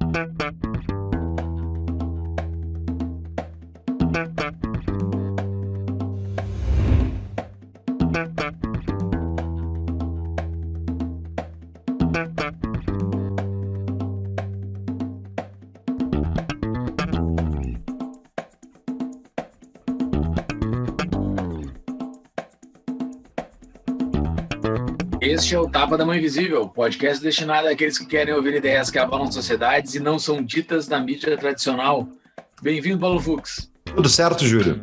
Thank you. Este é o Tapa da Mãe Invisível, podcast destinado àqueles que querem ouvir ideias que abalam sociedades e não são ditas na mídia tradicional. Bem-vindo, Paulo Fux. Tudo certo, Júlio?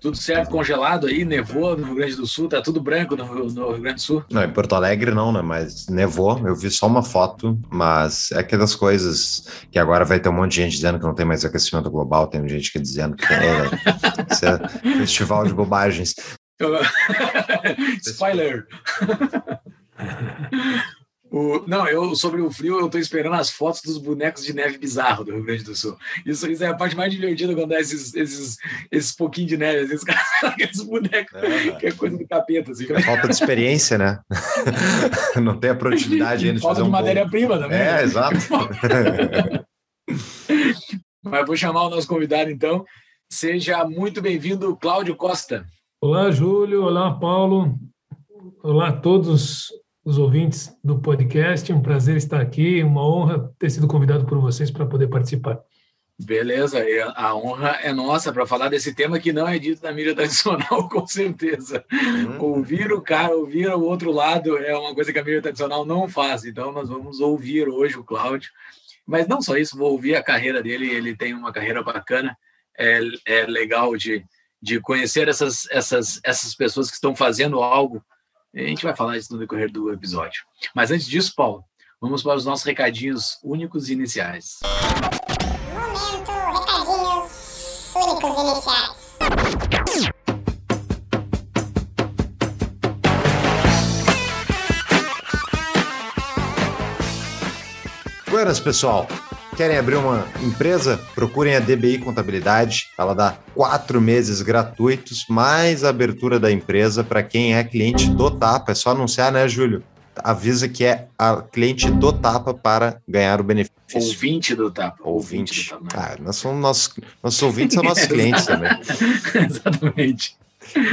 Tudo certo, congelado aí, nevou no Rio Grande do Sul, tá tudo branco no, no Rio Grande do Sul? Não, em Porto Alegre não, né? Mas nevou, eu vi só uma foto, mas é aquelas coisas que agora vai ter um monte de gente dizendo que não tem mais aquecimento global, tem gente que dizendo que tem, é, é festival de bobagens. Spoiler! O, não, eu sobre o frio, eu tô esperando as fotos dos bonecos de neve bizarro do Rio Grande do Sul. Isso, isso é a parte mais divertida quando dá esses, esses, esses pouquinhos de neve, esses, aqueles bonecos, é, que é coisa do capeta. Assim. É falta de experiência, né? Não tem a produtividade ainda. Falta de, um matéria-prima também. É, né? exato. Mas vou chamar o nosso convidado, então. Seja muito bem-vindo, Cláudio Costa. Olá, Júlio. Olá, Paulo. Olá a todos os ouvintes do podcast. Um prazer estar aqui, uma honra ter sido convidado por vocês para poder participar. Beleza, a honra é nossa para falar desse tema que não é dito na mídia tradicional, com certeza. Hum. Ouvir o cara, ouvir o outro lado é uma coisa que a mídia tradicional não faz. Então, nós vamos ouvir hoje o Cláudio. Mas não só isso, vou ouvir a carreira dele. Ele tem uma carreira bacana, é, é legal de, de conhecer essas, essas, essas pessoas que estão fazendo algo a gente vai falar isso no decorrer do episódio. Mas antes disso, Paulo, vamos para os nossos recadinhos únicos e iniciais. Momento, recadinhos únicos iniciais. Buenas, pessoal. Querem abrir uma empresa? Procurem a DBI Contabilidade. Ela dá quatro meses gratuitos, mais a abertura da empresa para quem é cliente do Tapa. É só anunciar, né, Júlio? Avisa que é a cliente do Tapa para ganhar o benefício. Ouvinte do Tapa. Ouvinte. Do Tapa, né? ah, nós somos nossos, nossos ouvintes são nossos clientes também. Exatamente.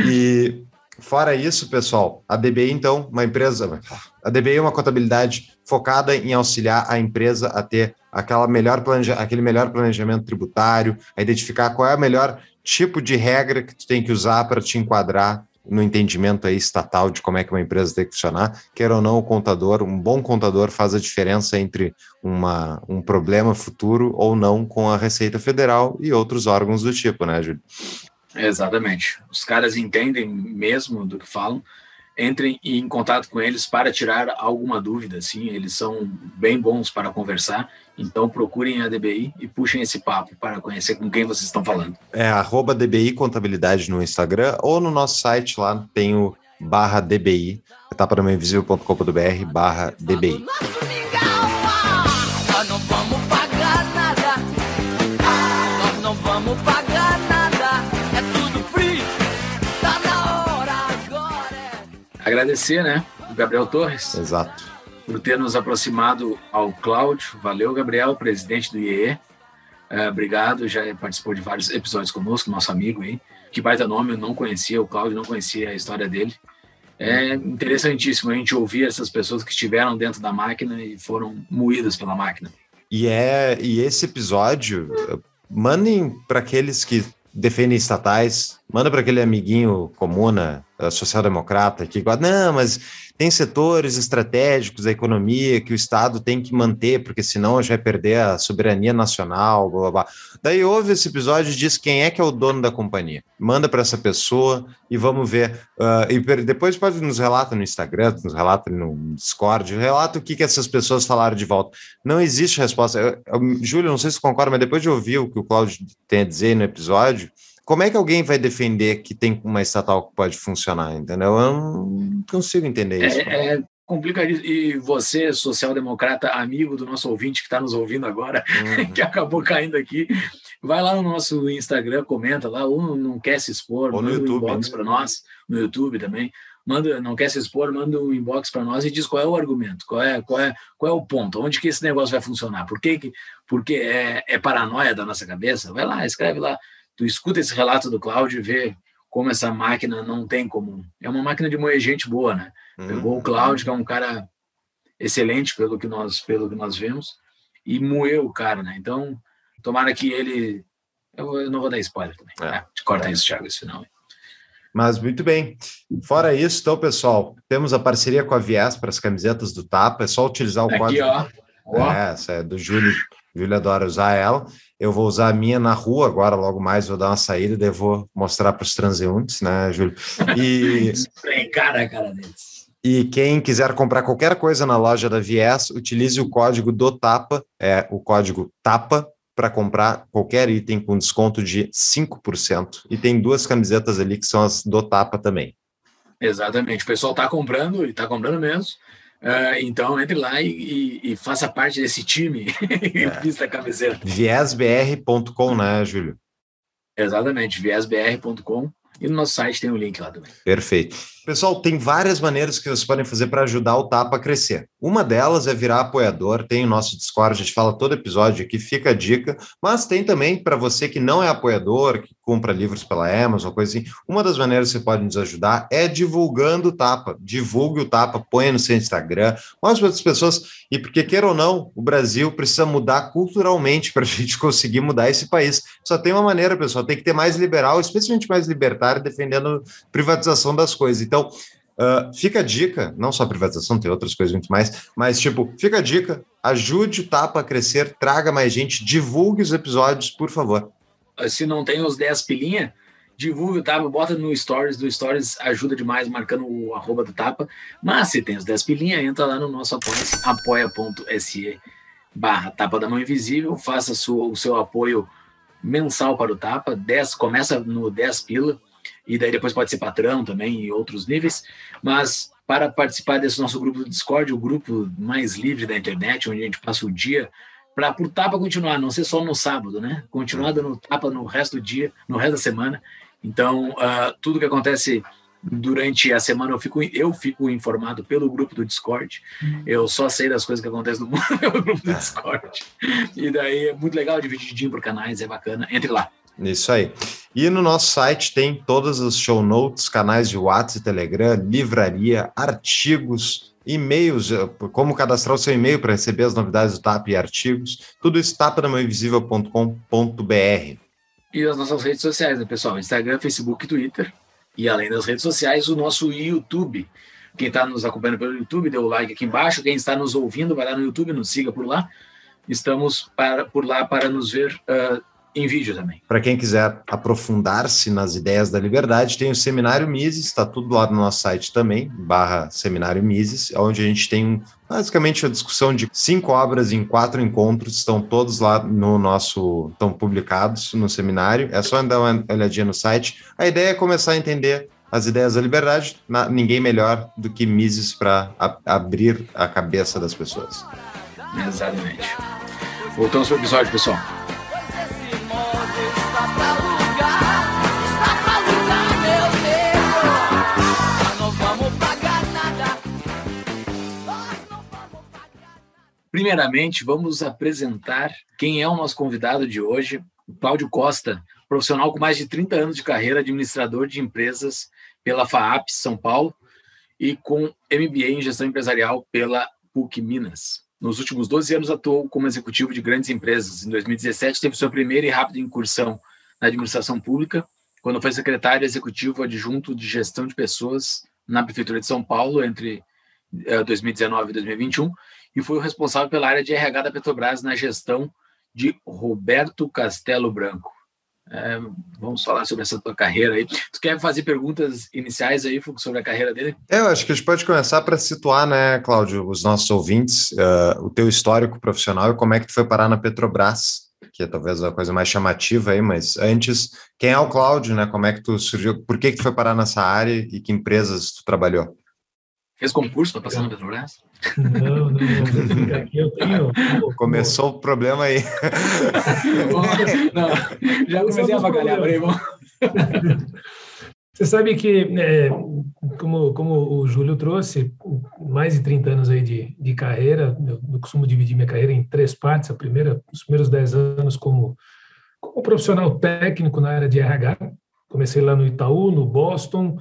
E Fora isso, pessoal, a DBI, então, uma empresa. A DBI é uma contabilidade focada em auxiliar a empresa a ter aquela melhor planeja, aquele melhor planejamento tributário, a identificar qual é o melhor tipo de regra que tu tem que usar para te enquadrar no entendimento aí estatal de como é que uma empresa tem que funcionar. Quer ou não, o contador, um bom contador faz a diferença entre uma, um problema futuro ou não com a Receita Federal e outros órgãos do tipo, né, Júlio? Exatamente. Os caras entendem mesmo do que falam. Entrem em contato com eles para tirar alguma dúvida, sim. Eles são bem bons para conversar. Então procurem a DBI e puxem esse papo para conhecer com quem vocês estão falando. É arroba DBI Contabilidade no Instagram ou no nosso site lá tem o barra DBI, etapadamainvisível.com.br barra DBI. Agradecer, né, o Gabriel Torres. Exato por ter nos aproximado ao Cláudio. Valeu, Gabriel, presidente do IEE. É, obrigado, já participou de vários episódios conosco, nosso amigo aí. Que baita nome, eu não conhecia, o Cláudio não conhecia a história dele. É interessantíssimo a gente ouvir essas pessoas que estiveram dentro da máquina e foram moídas pela máquina. E, é, e esse episódio, mandem para aqueles que defendem estatais, manda para aquele amiguinho comuna, social-democrata, que não, mas tem setores estratégicos da economia que o Estado tem que manter, porque senão gente vai perder a soberania nacional, blá, blá, blá. Daí houve esse episódio e diz quem é que é o dono da companhia. Manda para essa pessoa e vamos ver. Uh, e depois pode nos relata no Instagram, nos relata no Discord, relata o que, que essas pessoas falaram de volta. Não existe resposta. Eu, eu, Júlio, não sei se concorda, mas depois de ouvir o que o Cláudio tem a dizer no episódio, como é que alguém vai defender que tem uma estatal que pode funcionar, entendeu? Eu não consigo entender isso. É, é complicado. E você, social-democrata, amigo do nosso ouvinte que está nos ouvindo agora, uhum. que acabou caindo aqui, vai lá no nosso Instagram, comenta lá, ou não quer se expor, ou no YouTube para nós, no YouTube também. manda, não quer se expor, manda um inbox para nós e diz qual é o argumento, qual é, qual é, qual é o ponto, onde que esse negócio vai funcionar, por que, porque é, é paranoia da nossa cabeça? Vai lá, escreve lá, tu escuta esse relato do Cláudio e vê como essa máquina não tem como. É uma máquina de moer gente boa, né? Pegou o Cláudio, que é um cara excelente pelo que nós, pelo que nós vemos, e moeu o cara, né? Então, tomara que ele. Eu, eu não vou dar spoiler também. É. Ah, corta é. isso, Thiago, esse final. Mas muito bem. Fora isso, então, pessoal, temos a parceria com a Viés para as camisetas do Tapa. É só utilizar o Aqui, código. Ó. Ó. É, essa é do Júlio. Júlio adora usar ela. Eu vou usar a minha na rua agora, logo mais vou dar uma saída, daí vou mostrar para os transeuntes, né, Júlio? E. A cara deles. E quem quiser comprar qualquer coisa na loja da Viés, utilize o código do TAPA, é o código TAPA, para comprar qualquer item com desconto de 5%. E tem duas camisetas ali que são as do Tapa também. Exatamente. O pessoal está comprando e está comprando mesmo. Uh, então entre lá e, e, e, faça parte desse time e é. vista a camiseta. Viesbr.com, né, Júlio? Exatamente, viesbr.com. E no nosso site tem o um link lá também. Perfeito. Pessoal, tem várias maneiras que vocês podem fazer para ajudar o Tapa a crescer. Uma delas é virar apoiador, tem o nosso Discord, a gente fala todo episódio aqui, fica a dica, mas tem também para você que não é apoiador, que compra livros pela Amazon, coisa assim, uma das maneiras que você pode nos ajudar é divulgando o Tapa. Divulgue o Tapa, ponha no seu Instagram, mostre para outras pessoas, e porque queira ou não, o Brasil precisa mudar culturalmente para a gente conseguir mudar esse país. Só tem uma maneira, pessoal, tem que ter mais liberal, especialmente mais libertário, defendendo privatização das coisas. Então, uh, fica a dica, não só privatização, tem outras coisas muito mais, mas, tipo, fica a dica, ajude o Tapa a crescer, traga mais gente, divulgue os episódios, por favor. Se não tem os 10 pilinha, divulgue o Tapa, bota no Stories, do Stories ajuda demais, marcando o arroba do Tapa, mas se tem os 10 pilinha, entra lá no nosso apoia.se apoia barra Tapa da Mão Invisível, faça o seu apoio mensal para o Tapa, 10, começa no 10 pila, e daí depois pode ser patrão também em outros níveis, mas para participar desse nosso grupo do Discord, o grupo mais livre da internet, onde a gente passa o dia para por tapa continuar, não ser só no sábado, né? Continuar dando tapa no resto do dia, no resto da semana. Então, uh, tudo que acontece durante a semana eu fico, eu fico informado pelo grupo do Discord. Eu só sei das coisas que acontecem no mundo pelo grupo do é. Discord. E daí é muito legal, divididinho por canais, é bacana. Entre lá. Isso aí. E no nosso site tem todos os show notes, canais de WhatsApp e Telegram, livraria, artigos, e-mails, eh, como cadastrar o seu e-mail para receber as novidades do TAP e artigos. Tudo isso tapadamãoinvisível.com.br. E as nossas redes sociais, né, pessoal? Instagram, Facebook e Twitter. E além das redes sociais, o nosso YouTube. Quem está nos acompanhando pelo YouTube, dê o like aqui embaixo. Quem está nos ouvindo, vai lá no YouTube, nos siga por lá. Estamos para, por lá para nos ver uh, em vídeo também. Para quem quiser aprofundar-se nas ideias da liberdade, tem o Seminário Mises, está tudo lá no nosso site também, barra Seminário Mises, onde a gente tem basicamente a discussão de cinco obras em quatro encontros, estão todos lá no nosso, estão publicados no seminário, é só dar uma olhadinha no site. A ideia é começar a entender as ideias da liberdade, ninguém melhor do que Mises para abrir a cabeça das pessoas. Exatamente. Voltamos para o episódio, pessoal. Primeiramente, vamos apresentar quem é o nosso convidado de hoje, Cláudio Costa, profissional com mais de 30 anos de carreira, administrador de empresas pela FAAP São Paulo e com MBA em gestão empresarial pela PUC Minas. Nos últimos 12 anos atuou como executivo de grandes empresas. Em 2017 teve sua primeira e rápida incursão na administração pública, quando foi secretário executivo adjunto de gestão de pessoas na prefeitura de São Paulo entre 2019 eh, e 2021 e foi o responsável pela área de RH da Petrobras na gestão de Roberto Castelo Branco. É, vamos falar sobre essa tua carreira aí. Tu quer fazer perguntas iniciais aí sobre a carreira dele? Eu acho que a gente pode começar para situar, né, Cláudio, os nossos ouvintes, uh, o teu histórico profissional e como é que tu foi parar na Petrobras, que é talvez a coisa mais chamativa aí, mas antes, quem é o Cláudio, né? Como é que tu surgiu? Por que, que tu foi parar nessa área e que empresas tu trabalhou? Fez concurso para passar na Petrobras? Não, não, aqui eu tenho. Começou o problema aí. não, já comecei a avacalhar, peraí, Você sabe que, é, como, como o Júlio trouxe, mais de 30 anos aí de, de carreira, eu, eu, costumo dividir minha carreira em três partes. A primeira, os primeiros 10 anos como, como profissional técnico na área de RH. Comecei lá no Itaú, no Boston.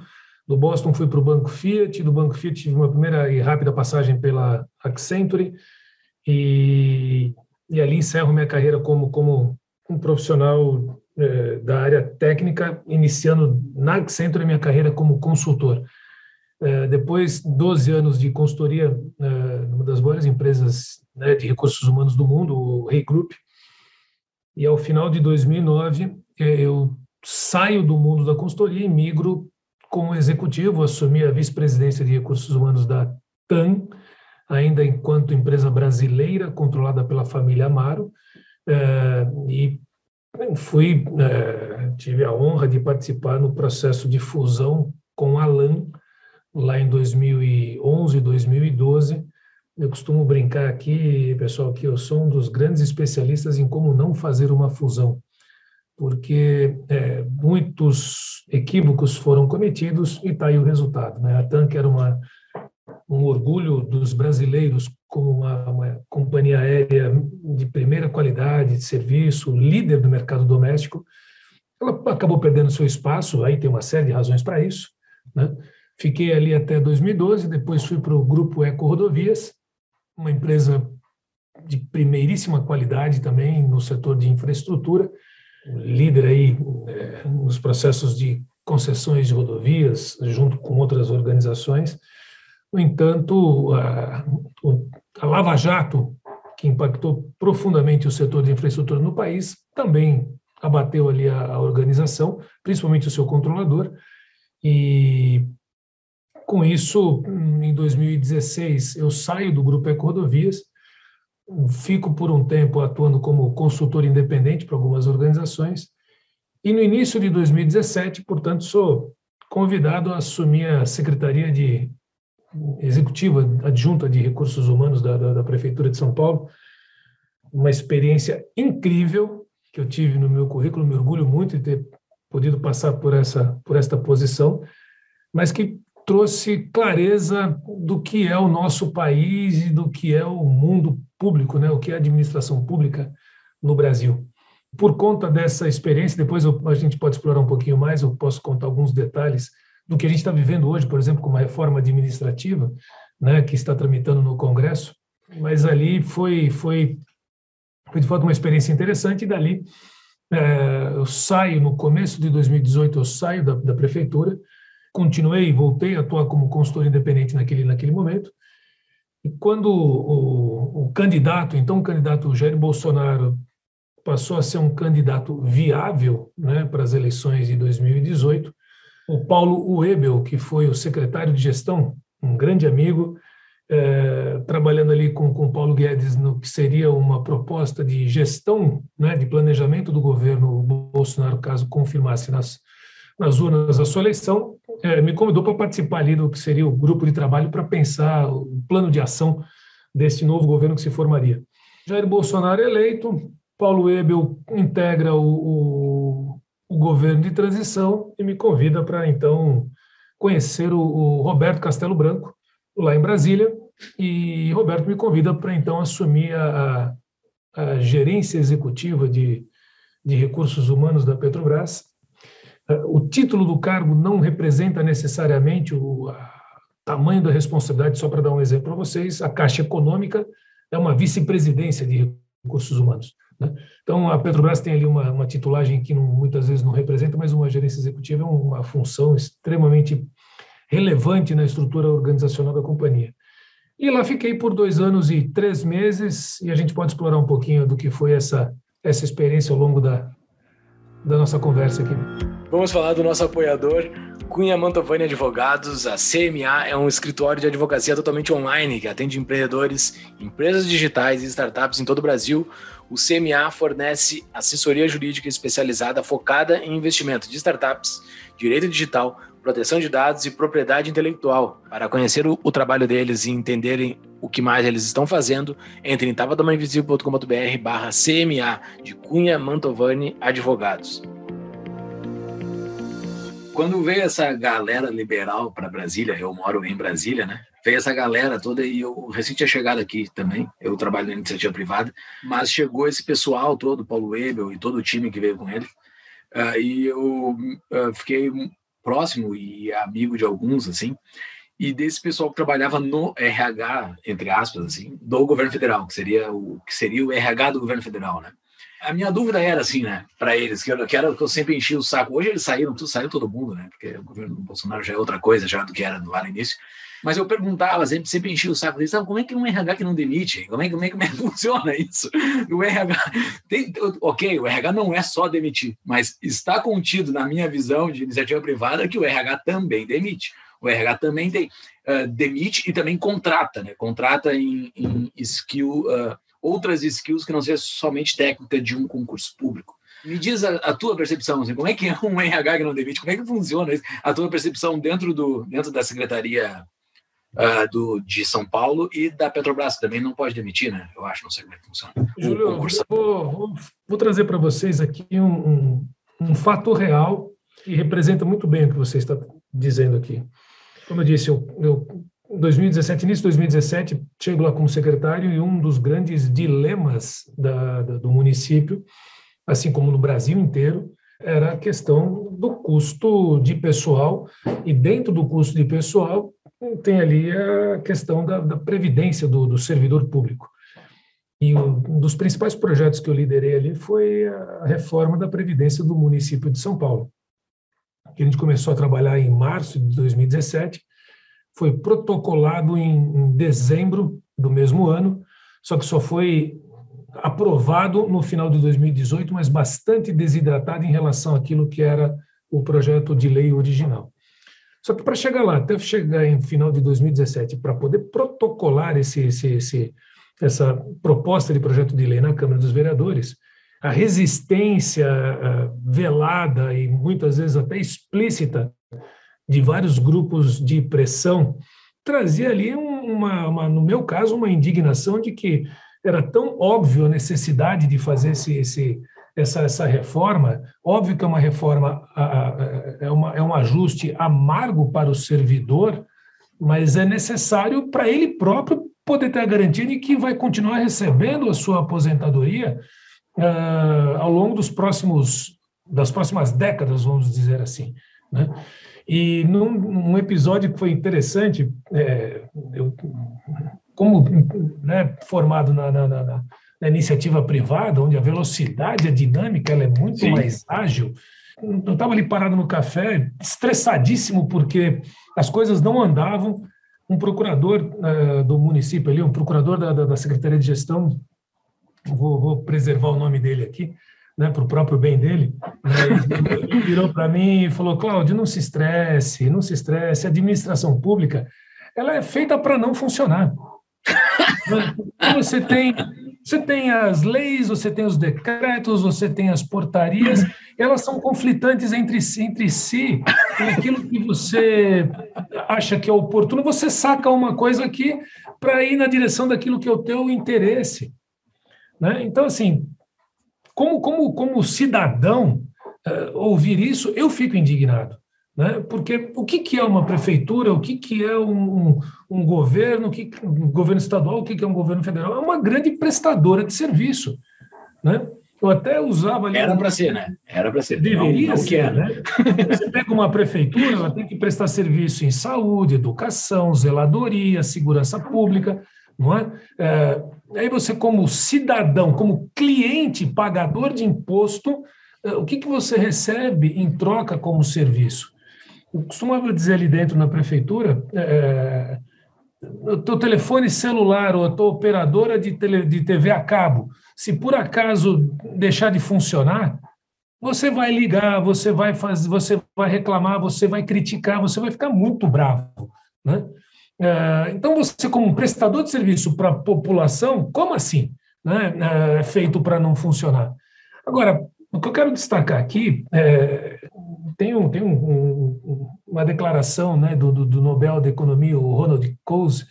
Do Boston fui para o Banco Fiat. Do Banco Fiat tive uma primeira e rápida passagem pela Accenture. E, e ali encerro minha carreira como, como um profissional é, da área técnica, iniciando na Accenture minha carreira como consultor. É, depois, 12 anos de consultoria é, numa das maiores empresas né, de recursos humanos do mundo, o Rei Group, e ao final de 2009 eu saio do mundo da consultoria e migro como executivo, assumi a vice-presidência de recursos humanos da TAM, ainda enquanto empresa brasileira controlada pela família Amaro, e fui é, tive a honra de participar no processo de fusão com a LAN lá em 2011 2012 eu costumo brincar aqui pessoal que eu sou um dos grandes especialistas em como não fazer uma fusão porque é, muitos equívocos foram cometidos e está aí o resultado né? a TAN que era uma um orgulho dos brasileiros como uma, uma, companhia aérea de primeira qualidade de serviço, líder do mercado doméstico, ela acabou perdendo seu espaço, aí tem uma série de razões para isso. Né? Fiquei ali até 2012, depois fui para o Grupo Eco Rodovias, uma empresa de primeiríssima qualidade também no setor de infraestrutura, líder aí é, nos processos de concessões de rodovias, junto com outras organizações, no entanto, a, a Lava Jato, que impactou profundamente o setor de infraestrutura no país, também abateu ali a, a organização, principalmente o seu controlador, e com isso, em 2016, eu saio do Grupo Eco Rodovias, fico por um tempo atuando como consultor independente para algumas organizações, e no início de 2017, portanto, sou convidado a assumir a Secretaria de executiva adjunta de recursos humanos da, da, da, Prefeitura de São Paulo, uma experiência incrível que eu tive no meu currículo, me orgulho muito de ter podido passar por essa por esta posição, mas que trouxe clareza do que é o nosso país e do que é o mundo público, né, o que é a administração pública no Brasil. Por conta dessa experiência, depois a gente pode explorar um pouquinho mais, eu posso contar alguns detalhes do que a gente está vivendo hoje, por exemplo, com uma reforma administrativa, né, que está tramitando no Congresso. Mas ali foi, foi, foi de fato uma experiência interessante, e dali é, eu saio, no começo de 2018, eu saio da, da prefeitura, continuei, voltei a atuar como consultor independente naquele, naquele momento, e quando o, o, candidato, então o candidato Jair Bolsonaro, passou a ser um candidato viável né, para as eleições de 2018, o Paulo Uebel, que foi o secretário de gestão, um grande amigo, é, trabalhando ali com o Paulo Guedes no que seria uma proposta de gestão, né, de planejamento do governo Bolsonaro, caso confirmasse nas, nas urnas a sua eleição, é, me convidou para participar ali do que seria o grupo de trabalho para pensar o plano de ação desse novo governo que se formaria. Jair Bolsonaro eleito, Paulo Ebel integra o, o o governo de transição e me convida para então conhecer o, o, Roberto Castelo Branco lá em Brasília e Roberto me convida para então assumir a, a, gerência executiva de, de recursos humanos da Petrobras. O título do cargo não representa necessariamente o tamanho da responsabilidade, só para dar um exemplo para vocês, a Caixa Econômica é uma vice-presidência de recursos humanos. Né? Então, a Petrobras tem ali uma, uma titulagem que não, muitas vezes não representa, mas uma gerência executiva é uma função extremamente relevante na estrutura organizacional da companhia. E lá fiquei por dois anos e três meses, e a gente pode explorar um pouquinho do que foi essa, essa experiência ao longo da, da nossa conversa aqui. Vamos falar do nosso apoiador, Cunha Mantovani Advogados. A CMA é um escritório de advocacia totalmente online que atende empreendedores, empresas digitais e startups em todo o Brasil o CMA fornece assessoria jurídica especializada focada em investimento de startups, direito digital, proteção de dados e propriedade intelectual. Para conhecer o, o trabalho deles e entenderem o que mais eles estão fazendo, entre em tapadomainvisível.com.br barra CMA de Cunha Mantovani Advogados. Quando veio essa galera liberal para Brasília, eu moro em Brasília, né? Veio essa galera toda e eu recém tinha chegado aqui também. Eu trabalho na iniciativa privada, mas chegou esse pessoal todo, Paulo Webel e todo o time que veio com ele. Uh, e eu uh, fiquei próximo e amigo de alguns, assim, e desse pessoal que trabalhava no RH, entre aspas, assim, do governo federal, que seria o que seria o RH do governo federal, né? A minha dúvida era assim, né, para eles, que, eu, que era que eu sempre enchi o saco. Hoje eles saíram, tudo saiu todo mundo, né? Porque o governo do Bolsonaro já é outra coisa já do que era lá no início. Mas eu perguntava, sempre, sempre enchia o saco deles, sabe, como é que um RH que não demite? Como é, como é, como é que funciona isso? O RH, tem, ok, o RH não é só demitir, mas está contido na minha visão de iniciativa privada que o RH também demite. O RH também tem, uh, demite e também contrata, né? Contrata em, em skill, uh, outras skills que não seja somente técnica de um concurso público. Me diz a, a tua percepção, assim, como é que é um RH que não demite? Como é que funciona isso? A tua percepção dentro, do, dentro da Secretaria uh, do, de São Paulo e da Petrobras, que também não pode demitir, né? Eu acho, não sei como é que funciona. Júlio, vou, vou, vou, trazer para vocês aqui um, um, um fato real que representa muito bem o que você está dizendo aqui. Como eu disse, eu, eu 2017, início de 2017, chego lá como secretário e um dos grandes dilemas da, da, do município, assim como no Brasil inteiro, era a questão do custo de pessoal e dentro do custo de pessoal tem ali a questão da, da previdência do, do, servidor público. E um dos principais projetos que eu liderei ali foi a reforma da previdência do município de São Paulo, que a gente começou a trabalhar em março de 2017 foi protocolado em, em dezembro do mesmo ano, só que só foi aprovado no final de 2018, mas bastante desidratado em relação àquilo que era o projeto de lei original. Só que para chegar lá, até chegar em final de 2017, para poder protocolar esse, esse, esse, essa proposta de projeto de lei na Câmara dos Vereadores, a resistência uh, velada e muitas vezes até explícita de vários grupos de pressão, trazia ali uma, uma, no meu caso, uma indignação de que era tão óbvio a necessidade de fazer esse, esse, essa, essa reforma. Óbvio que é uma reforma, é, uma, é um ajuste amargo para o servidor, mas é necessário para ele próprio poder ter a garantia de que vai continuar recebendo a sua aposentadoria uh, ao longo dos próximos das próximas décadas, vamos dizer assim. Né? E num, num episódio que foi interessante, é, eu, como né, formado na, na, na, na, iniciativa privada, onde a velocidade, a dinâmica, ela é muito Sim. mais ágil, eu estava ali parado no café, estressadíssimo, porque as coisas não andavam. Um procurador uh, do município ali, um procurador da, da, da Secretaria de Gestão, vou, vou preservar o nome dele aqui, né, para o próprio bem dele, né, ele virou para mim e falou: Cláudio, não se estresse, não se estresse. A administração pública ela é feita para não funcionar. você tem você tem as leis, você tem os decretos, você tem as portarias, elas são conflitantes entre si, entre si. E aquilo que você acha que é oportuno, você saca uma coisa aqui para ir na direção daquilo que é o teu interesse. Né? Então, assim, como, como, como cidadão, uh, ouvir isso, eu fico indignado. Né? Porque o que, que é uma prefeitura, o que, que é um, um governo, o que, um governo estadual, o que, que é um governo federal? É uma grande prestadora de serviço. Né? Eu até usava ali. Era para ser, né? Era para ser. Deveria não, não ser. Né? Você pega uma prefeitura, ela tem que prestar serviço em saúde, educação, zeladoria, segurança pública, não é? é Aí você, como cidadão, como cliente pagador de imposto, é? É, então, você, como prestador de serviço para a população, como assim né, é feito para não funcionar? Agora, o que eu quero destacar aqui é, tem, um, tem um, um, uma declaração né, do, do, Nobel da Economia, o Ronald Coase,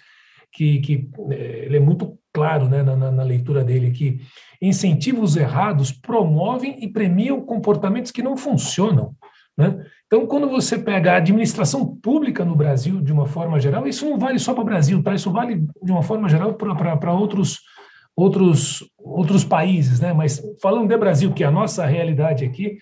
que, que é, ele é muito claro né, na, na, leitura dele que incentivos errados promovem e premiam comportamentos que não funcionam. Né? Então, quando você pega a administração pública no Brasil, de uma forma geral, isso não vale só para o Brasil, tá? isso vale de uma forma geral para outros, outros, outros países. Né? Mas falando de Brasil, que é a nossa realidade aqui,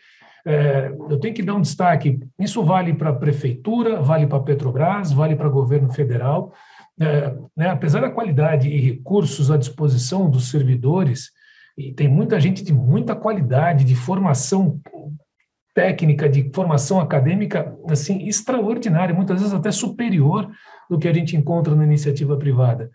é, eu tenho que dar um destaque: isso vale para a prefeitura, vale para a Petrobras, vale para o governo federal. É, né, apesar da qualidade e recursos à disposição dos servidores, e tem muita gente de muita qualidade, de formação técnica, de formação acadêmica, assim, extraordinária, muitas vezes até superior do que a gente encontra na iniciativa privada.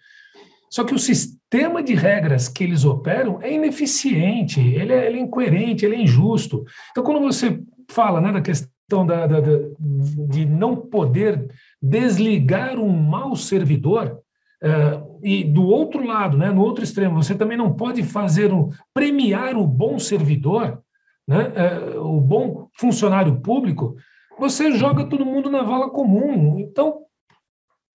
Só que o sistema de regras que eles operam é ineficiente, ele é, ele é incoerente, ele é injusto. Então, quando você fala né, da questão da, da, da, de não poder desligar um mau servidor, uh, e do outro lado, né, no outro extremo, você também não pode fazer um, premiar o bom servidor, né, uh, o bom funcionário público, você joga todo mundo na vala comum. Então,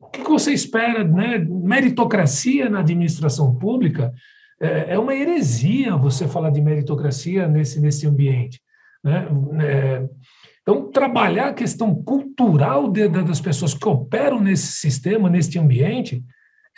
o que você espera? Né? Meritocracia na administração pública é, é uma heresia você falar de meritocracia nesse, nesse ambiente. Né? É, então, trabalhar a questão cultural de, das pessoas que operam nesse sistema, nesse ambiente,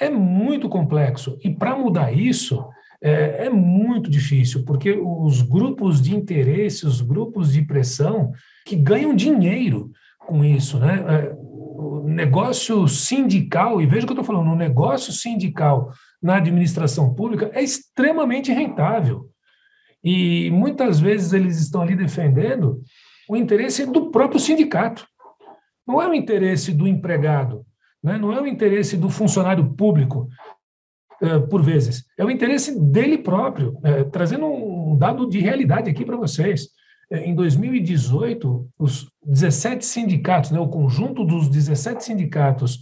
é muito complexo. E para mudar isso, é, é, muito difícil, porque os grupos de interesse, os grupos de pressão, que ganham dinheiro com isso, né? É, o negócio sindical, e veja o que eu estou falando, o negócio sindical na administração pública é extremamente rentável. E muitas vezes eles estão ali defendendo o interesse do próprio sindicato. Não é o interesse do empregado, né? não é o interesse do funcionário público, por vezes. É o interesse dele próprio. Eh, trazendo um dado de realidade aqui para vocês. Eh, em 2018, os 17 sindicatos, né, o conjunto dos 17 sindicatos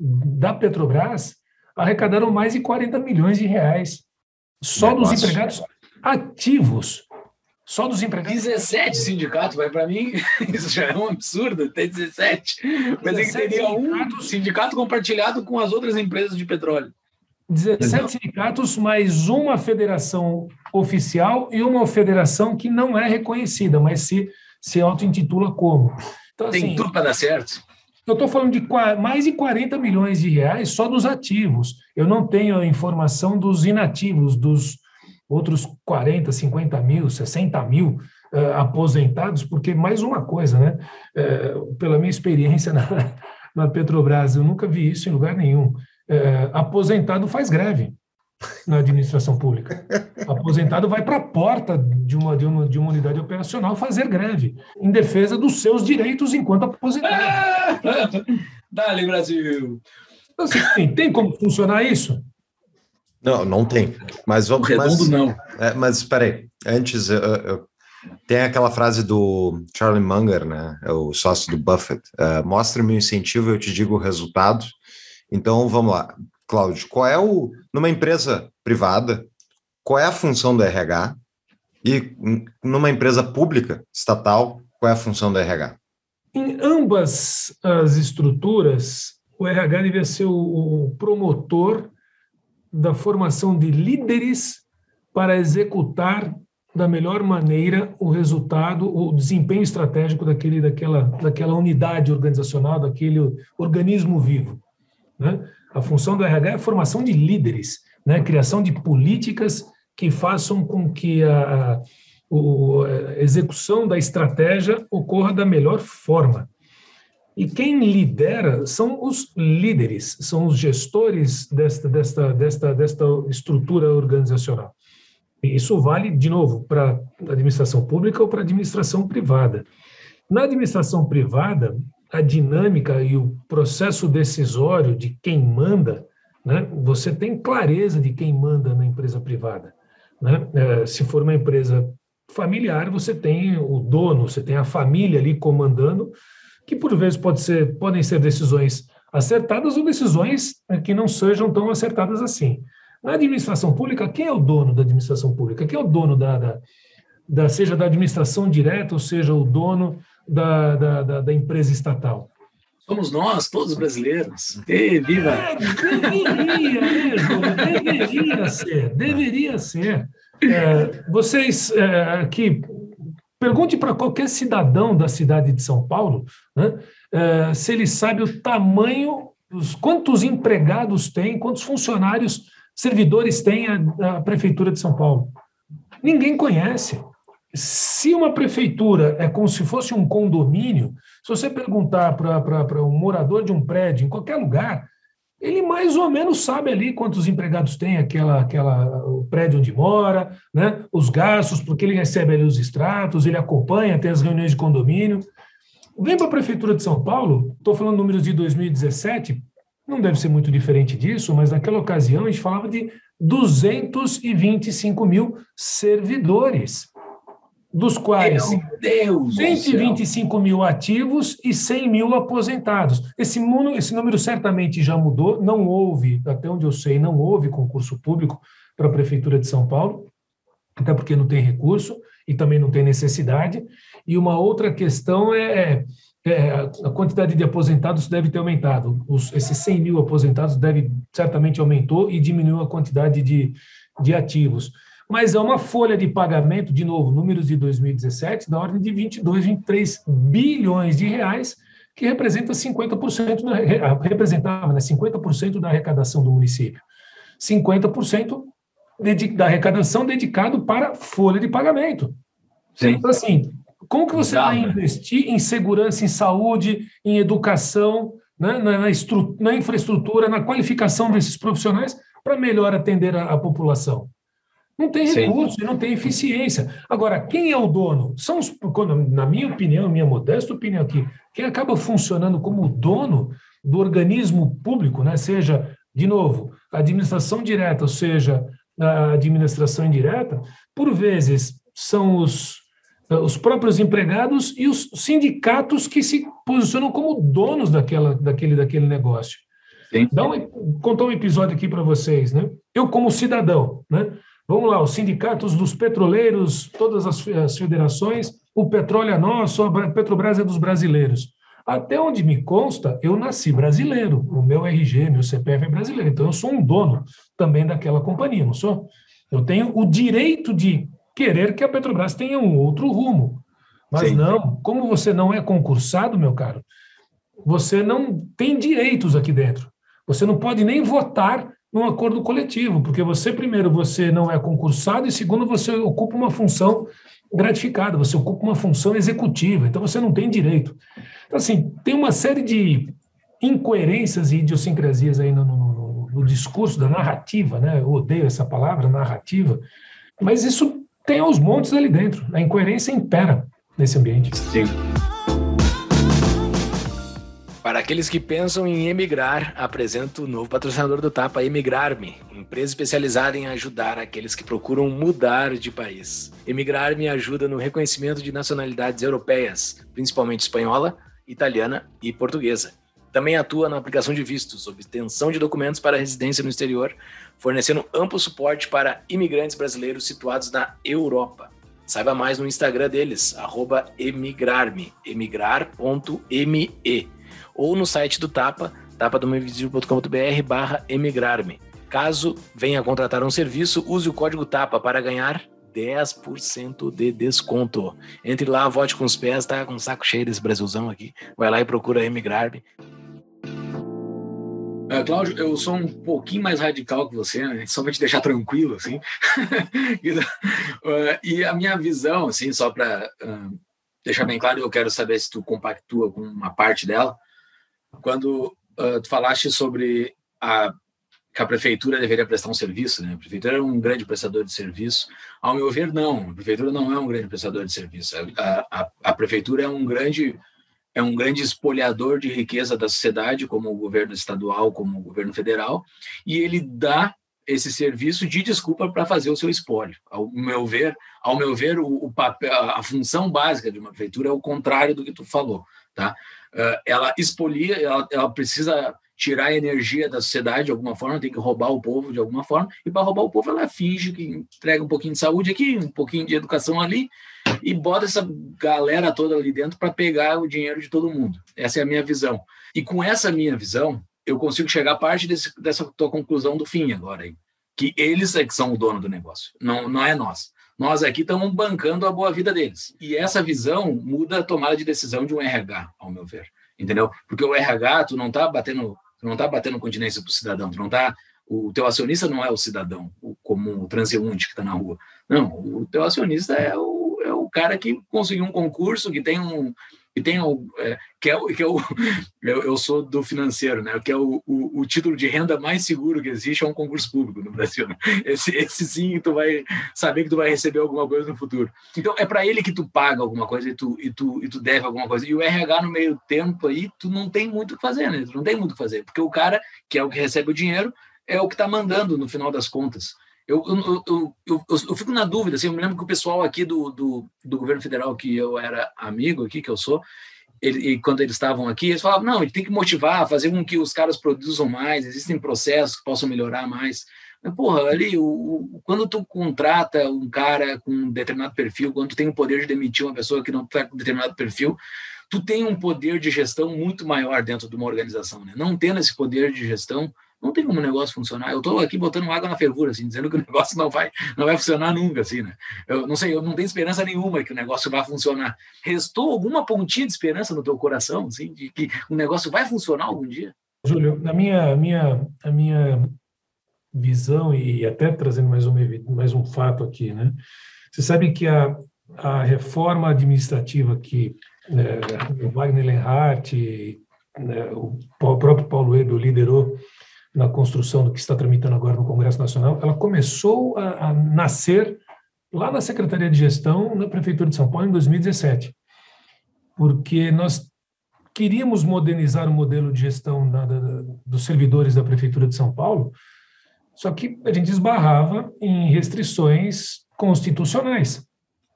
da Petrobras, arrecadaram mais de 40 milhões de reais só Negócio. dos empregados ativos. Só dos empregados. 17 sindicatos, vai para mim, isso já é um absurdo, ter 17. Mas é que teria um sindicato compartilhado com as outras empresas de petróleo. 17 sindicatos, mais uma federação oficial e uma federação que não é reconhecida, mas se, se auto-intitula como. Então, Tem assim, tudo para dar certo. Eu estou falando de mais de 40 milhões de reais só dos ativos. Eu não tenho a informação dos inativos, dos outros 40, 50 mil, 60 mil uh, aposentados, porque mais uma coisa, né? Uh, pela minha experiência na, na Petrobras, eu nunca vi isso em lugar nenhum é, aposentado faz greve na administração pública. Aposentado vai para a porta de uma, de, uma, de uma unidade operacional fazer greve, em defesa dos seus direitos enquanto aposentado. Dale, Brasil! Então, assim, tem, como funcionar isso? Não, não tem. Mas vamos. O redondo mas, não. É, mas espera aí. Antes, eu, eu, tem aquela frase do Charlie Munger, né? É o sócio do Buffett. Uh, Mostre-me o incentivo, eu te digo o resultado. Então, vamos lá. Cláudio, qual é o. Numa empresa privada, qual é a função do RH? E numa empresa pública, estatal, qual é a função do RH? Em ambas as estruturas, o RH deve ser o promotor da formação de líderes para executar da melhor maneira o resultado, o desempenho estratégico daquele, daquela, daquela unidade organizacional, daquele organismo vivo. Né? A função do RH é a formação de líderes, né? criação de políticas que façam com que a, a, execução da estratégia ocorra da melhor forma. E quem lidera são os líderes, são os gestores desta, desta, desta, desta estrutura organizacional. E isso vale, de novo, para a administração pública ou para a administração privada. Na administração privada, a dinâmica e o processo decisório de quem manda, né, você tem clareza de quem manda na empresa privada. Né? É, se for uma empresa familiar, você tem o dono, você tem a família ali comandando, que por vezes pode ser, podem ser decisões acertadas ou decisões né, que não sejam tão acertadas assim. Na administração pública, quem é o dono da administração pública? Quem é o dono da, da, da seja da administração direta, ou seja, o dono da, da, da, da empresa estatal? Somos nós, todos brasileiros. E viva! É, deveria, né? Deveria ser, deveria ser. É, vocês é, aqui, Pergunte para qualquer cidadão da cidade de São Paulo né, uh, se ele sabe o tamanho, os, quantos empregados tem, quantos funcionários, servidores tem a, a Prefeitura de São Paulo. Ninguém conhece. Se uma prefeitura é como se fosse um condomínio, se você perguntar para um morador de um prédio, em qualquer lugar, ele mais ou menos sabe ali quantos empregados tem aquela, aquela, o prédio onde mora, né? os gastos, porque ele recebe ali os extratos, ele acompanha, tem as reuniões de condomínio. Vem para a Prefeitura de São Paulo, estou falando números de 2017, não deve ser muito diferente disso, mas naquela ocasião a gente falava de 225 mil servidores dos quais Meu Deus 125 mil ativos e 100 mil aposentados. Esse, esse número certamente já mudou, não houve, até onde eu sei, não houve concurso público para a Prefeitura de São Paulo, até porque não tem recurso e também não tem necessidade. E uma outra questão é, é, é a quantidade de aposentados deve ter aumentado. Os, esses 100 mil aposentados deve certamente aumentou e diminuiu a quantidade de, de ativos mas é uma folha de pagamento, de novo, números de 2017, da ordem de 22, 23 bilhões de reais, que representa 50% da, representava né, 50% da arrecadação do município. 50% da arrecadação dedicado para folha de pagamento. Sim. Então, assim, como que você vai investir em segurança, em saúde, em educação, né, na, na, na infraestrutura, na qualificação desses profissionais para melhor atender a, a população? Não tem recurso e não tem eficiência. Agora, quem é o dono? São os, na minha opinião, minha modesta opinião aqui, quem acaba funcionando como dono do organismo público, né? seja, de novo, a administração direta, ou seja, a administração indireta, por vezes são os, os próprios empregados e os sindicatos que se posicionam como donos daquela, daquele, daquele negócio. Sim. Dá um, contar um episódio aqui para vocês. Né? Eu, como cidadão, né? Vamos lá, os sindicatos dos petroleiros, todas as, as federações, o petróleo é nosso, a Petrobras é dos brasileiros. Até onde me consta, eu nasci brasileiro, o meu RG, meu CPF é brasileiro, então eu sou um dono também daquela companhia, não sou? Eu tenho o direito de querer que a Petrobras tenha um outro rumo. Mas Sim. não, como você não é concursado, meu caro, você não tem direitos aqui dentro. Você não pode nem votar num acordo coletivo, porque você, primeiro, você não é concursado, e segundo, você ocupa uma função gratificada, você ocupa uma função executiva, então você não tem direito. Então, assim, tem uma série de incoerências e idiosincrasias aí no, no, no discurso da narrativa, né? Eu odeio essa palavra, narrativa, mas isso tem aos montes ali dentro. A incoerência impera nesse ambiente. Sim. Para aqueles que pensam em emigrar, apresento o novo patrocinador do Tapa, Emigrar-me, empresa especializada em ajudar aqueles que procuram mudar de país. Emigrar-me ajuda no reconhecimento de nacionalidades europeias, principalmente espanhola, italiana e portuguesa. Também atua na aplicação de vistos, obtenção de documentos para residência no exterior, fornecendo amplo suporte para imigrantes brasileiros situados na Europa. Saiba mais no Instagram deles, emigrarme, emigrar.me ou no site do Tapa, tapadomainvisível.com.br barra emigrar-me. Caso venha contratar um serviço, use o código TAPA para ganhar 10% de desconto. Entre lá, vote com os pés, tá com um saco cheio desse Brasilzão aqui. Vai lá e procura emigrar-me. Uh, Cláudio, eu sou um pouquinho mais radical que você, né? só para te deixar tranquilo, assim. e a minha visão, assim, só para uh, deixar bem claro, eu quero saber se tu compactua com uma parte dela quando uh, tu falaste sobre a, que a prefeitura deveria prestar um serviço, né? A prefeitura é um grande prestador de serviço. Ao meu ver, não. A prefeitura não é um grande prestador de serviço. A, a, a prefeitura é um grande é um grande espoliador de riqueza da sociedade, como o governo estadual, como o governo federal, e ele dá esse serviço de desculpa para fazer o seu espólio. Ao meu ver, ao meu ver, o, o papel, a função básica de uma prefeitura é o contrário do que tu falou, tá? Uh, ela expolia, ela, ela, precisa tirar a energia da sociedade de alguma forma, tem que roubar o povo de alguma forma, e para roubar o povo ela finge que entrega um pouquinho de saúde aqui, um pouquinho de educação ali, e bota essa galera toda ali dentro para pegar o dinheiro de todo mundo. Essa é a minha visão. E com essa minha visão, eu consigo chegar a parte desse, dessa tua conclusão do fim agora aí, que eles é que são o dono do negócio, não, não é nós. Nós aqui estamos bancando a boa vida deles. E essa visão muda a tomada de decisão de um RH, ao meu ver. Entendeu? Porque o RH, tu não está batendo, tu não tá batendo continência para o cidadão, tu não tá o teu acionista não é o cidadão, o comum, o transeunte que está na rua. Não, o teu acionista é o, é o cara que conseguiu um concurso, que tem um, e tem o, é, que é, que é o eu, eu, sou do financeiro, né? Que é o, o, o, título de renda mais seguro que existe é um concurso público no Brasil. Né? Esse, esse sim, tu vai saber que tu vai receber alguma coisa no futuro. Então é para ele que tu paga alguma coisa e tu, e tu e tu deve alguma coisa. E o RH no meio tempo aí tu não tem muito o que fazer, né? Tu não tem muito o que fazer porque o cara que é o que recebe o dinheiro é o que está mandando no final das contas. Eu, eu, eu, eu, fico na dúvida, assim, eu me lembro que o pessoal aqui do, do, do governo federal, que eu era amigo aqui, que eu sou, ele, quando eles estavam aqui, eles falavam, não, gente tem que motivar, fazer com que os caras produzam mais, existem processos que possam melhorar mais. Mas, porra, ali, o, o, quando tu contrata um cara com um determinado perfil, quando tu tem o poder de demitir uma pessoa que não está com determinado perfil, tu tem um poder de gestão muito maior dentro de uma organização, né? Não tendo esse poder de gestão, não tem como o negócio funcionar. Eu estou aqui botando água na fervura, assim, dizendo que o negócio não vai, não vai funcionar nunca, assim, né? Eu não sei, eu não tenho esperança nenhuma que o negócio vá funcionar. Restou alguma pontinha de esperança no teu coração, assim, de que o negócio vai funcionar algum dia? Júlio, na minha, minha, a minha visão e até trazendo mais um, mais um fato aqui, né? Você sabe que a, a reforma administrativa que né, o Wagner Lenhart, né, o próprio Paulo Ebel liderou na construção do que está tramitando agora no Congresso Nacional, ela começou a, a nascer lá na Secretaria de Gestão, na Prefeitura de São Paulo, em 2017, porque nós queríamos modernizar o modelo de gestão da, da, dos servidores da Prefeitura de São Paulo, só que a gente esbarrava em restrições constitucionais.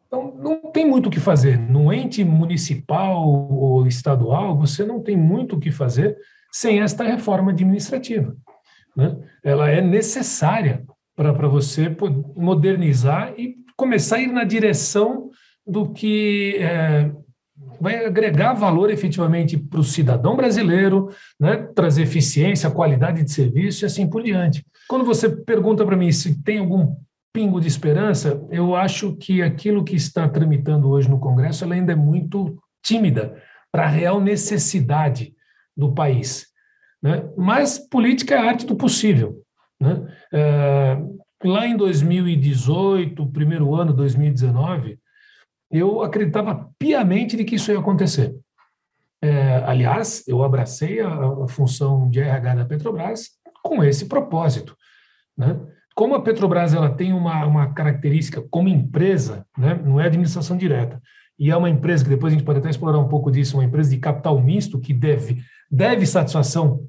Então, não tem muito o que fazer. No ente municipal ou estadual, você não tem muito o que fazer sem esta reforma administrativa. Né? Ela é necessária para você modernizar e começar a ir na direção do que é, vai agregar valor efetivamente para o cidadão brasileiro, né? trazer eficiência, qualidade de serviço e assim por diante. Quando você pergunta para mim se tem algum pingo de esperança, eu acho que aquilo que está tramitando hoje no Congresso ainda é muito tímida para a real necessidade do país. Né? Mas política é a arte do possível. Né? É, lá em 2018, primeiro ano, 2019, eu acreditava piamente de que isso ia acontecer. É, aliás, eu abracei a, a, função de RH da Petrobras com esse propósito. Né? Como a Petrobras ela tem uma, uma característica como empresa, né? não é administração direta, e é uma empresa que depois a gente pode até explorar um pouco disso, uma empresa de capital misto que deve, deve satisfação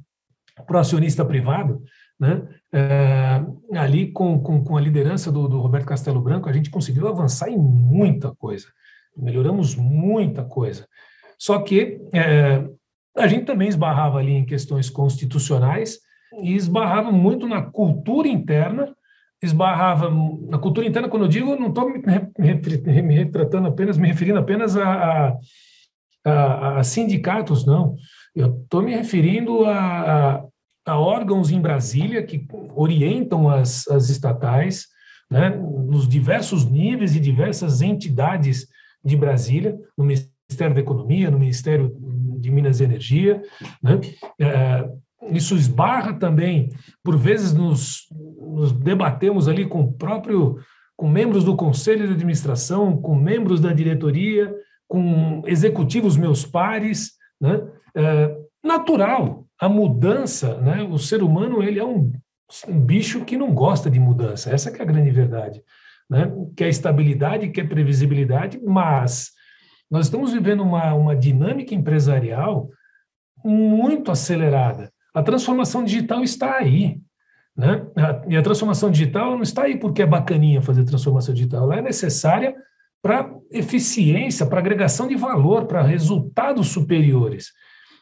para o acionista privado, né? É, ali com, com, com, a liderança do, do, Roberto Castelo Branco, a gente conseguiu avançar em muita coisa, melhoramos muita coisa. Só que é, a gente também esbarrava ali em questões constitucionais e esbarrava muito na cultura interna esbarrava na cultura interna, quando eu digo, não estou me, me, me, retratando apenas, me referindo apenas a, a, a, a sindicatos, não. Eu estou me referindo a, a, órgãos em Brasília que orientam as, as estatais, né, nos diversos níveis e diversas entidades de Brasília, no Ministério da Economia, no Ministério de Minas e Energia, né, é, isso esbarra também, por vezes nos, nos debatemos ali com o próprio, com membros do conselho de administração, com membros da diretoria, com executivos meus pares, né? É natural, a mudança, né? O ser humano ele é um, um bicho que não gosta de mudança. Essa é a grande verdade, né? Quer estabilidade, quer previsibilidade, mas nós estamos vivendo uma, uma dinâmica empresarial muito acelerada. A transformação digital está aí. Né? E a transformação digital não está aí porque é bacaninha fazer transformação digital, ela é necessária para eficiência, para agregação de valor, para resultados superiores.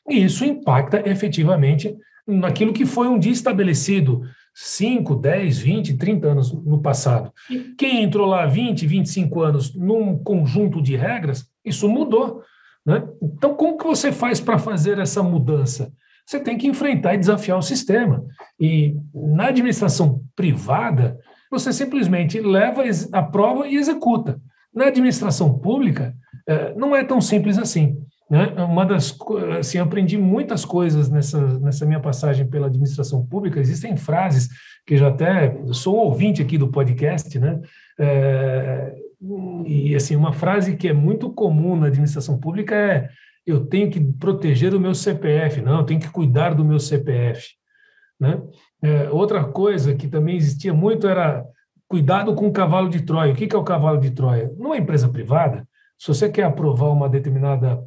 E isso impacta efetivamente naquilo que foi um dia estabelecido 5, 10, 20, 30 anos no passado. E quem entrou lá 20, 25 anos num conjunto de regras, isso mudou. Né? Então, como que você faz para fazer essa mudança? você tem que enfrentar e desafiar o sistema. E na administração privada, você simplesmente leva, aprova e executa. Na administração pública, é, não é tão simples assim. Né? Uma das, assim, aprendi muitas coisas nessa, nessa minha passagem pela administração pública. Existem frases que já até sou ouvinte aqui do podcast, né? É, e assim uma frase que é muito comum na administração pública é eu tenho que proteger o meu CPF, não, eu tenho que cuidar do meu CPF, né? É, outra coisa que também existia muito era cuidado com o cavalo de Troia. O que é o cavalo de Troia? Numa empresa privada, se você quer aprovar uma determinada,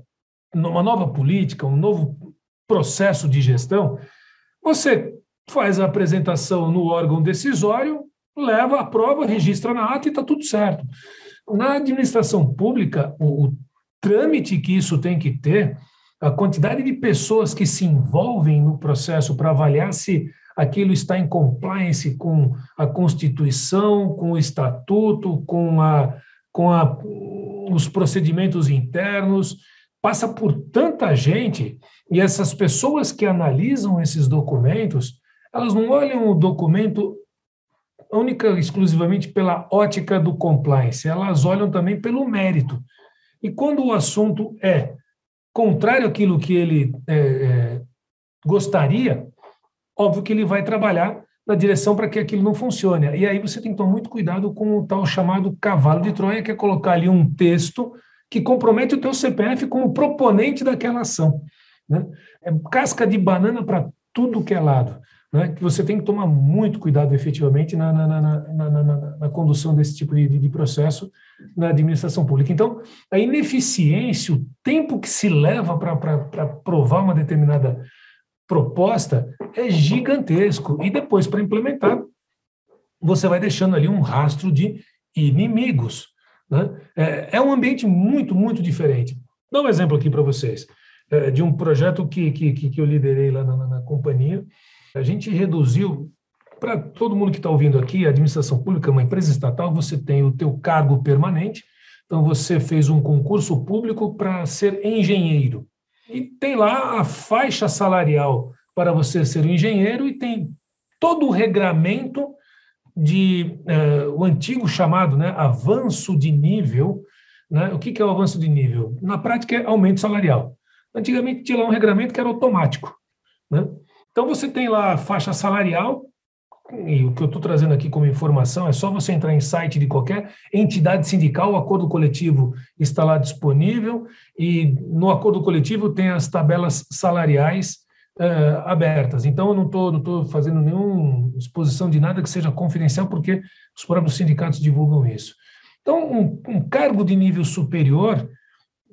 uma nova política, um novo processo de gestão, você faz a apresentação no órgão decisório, leva a prova, registra na ata e está tudo certo. Na administração pública, o, o trâmite que isso tem que ter, a quantidade de pessoas que se envolvem no processo para avaliar se aquilo está em compliance com a Constituição, com o Estatuto, com, a, com a, os procedimentos internos, passa por tanta gente, e essas pessoas que analisam esses documentos, elas não olham o documento única exclusivamente pela ótica do compliance, elas olham também pelo mérito. E quando o assunto é contrário àquilo que ele é, é, gostaria, óbvio que ele vai trabalhar na direção para que aquilo não funcione. E aí você tem que tomar muito cuidado com o tal chamado cavalo de Troia, que é colocar ali um texto que compromete o teu CPF como proponente daquela ação. Né? É casca de banana para tudo que é lado. Né? Que você tem que tomar muito cuidado, efetivamente, na, na, na, na, condução desse tipo de, de processo na administração pública. Então, a ineficiência, o tempo que se leva para provar uma determinada proposta é gigantesco. E depois, para implementar, você vai deixando ali um rastro de inimigos. Né? É, é um ambiente muito, muito diferente. Dá um exemplo aqui para vocês é, de um projeto que, que, que eu liderei lá na, na, na companhia. A gente reduziu, para todo mundo que está ouvindo aqui, a administração pública, uma empresa estatal, você tem o teu cargo permanente, então você fez um concurso público para ser engenheiro. E tem lá a faixa salarial para você ser um engenheiro e tem todo o regramento de uh, o antigo chamado né, avanço de nível. Né? O que, que é o avanço de nível? Na prática é aumento salarial. Antigamente tinha lá um regramento que era automático. Né? Então você tem lá a faixa salarial, e o que eu estou trazendo aqui como informação é só você entrar em site de qualquer entidade sindical, o acordo coletivo está lá disponível, e no acordo coletivo tem as tabelas salariais uh, abertas. Então, eu não estou não tô fazendo nenhuma exposição de nada que seja confidencial, porque os próprios sindicatos divulgam isso. Então, um, um cargo de nível superior,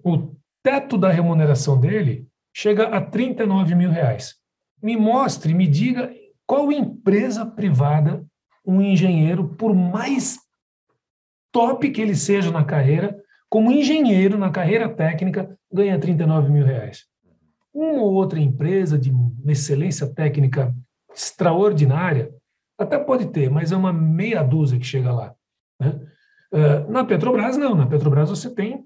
o teto da remuneração dele chega a 39 mil reais. Me mostre, me diga qual empresa privada um engenheiro, por mais top que ele seja na carreira, como engenheiro na carreira técnica, ganha 39 mil reais. Uma ou outra empresa de excelência técnica extraordinária, até pode ter, mas é uma meia dúzia que chega lá. Né? Uh, na Petrobras, não. Na Petrobras você tem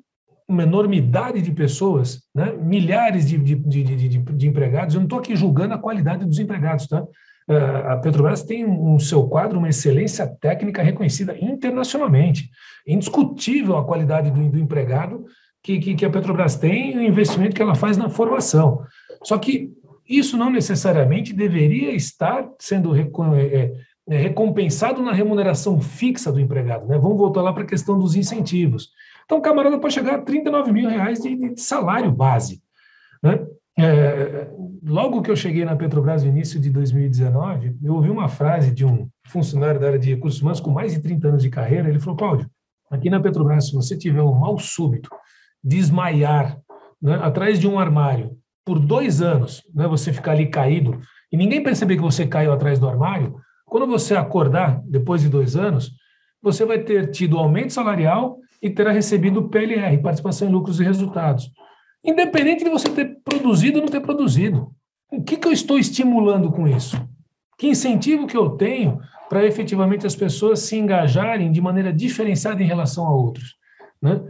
uma enormidade de pessoas, né? milhares de, de, de, de empregados. Eu não estou aqui julgando a qualidade dos empregados, tá? A Petrobras tem no seu quadro uma excelência técnica reconhecida internacionalmente. Indiscutível a qualidade do, do empregado que, que, que, a Petrobras tem e o investimento que ela faz na formação. Só que isso não necessariamente deveria estar sendo é, é, é, recompensado na remuneração fixa do empregado. Né? Vamos voltar lá para a questão dos incentivos. Então, o camarada pode chegar a 39 mil reais de, de salário base. Né? É, logo que eu cheguei na Petrobras no início de 2019, eu ouvi uma frase de um funcionário da área de recursos humanos com mais de 30 anos de carreira. Ele falou: Cláudio, aqui na Petrobras, se você tiver um mal súbito, desmaiar né, atrás de um armário por dois anos, né, você ficar ali caído e ninguém perceber que você caiu atrás do armário, quando você acordar depois de dois anos, você vai ter tido aumento salarial e terá recebido PLR, participação em lucros e resultados. Independente de você ter produzido ou não ter produzido. O que, que eu estou estimulando com isso? Que incentivo que eu tenho para efetivamente as pessoas se engajarem de maneira diferenciada em relação a outros? Né?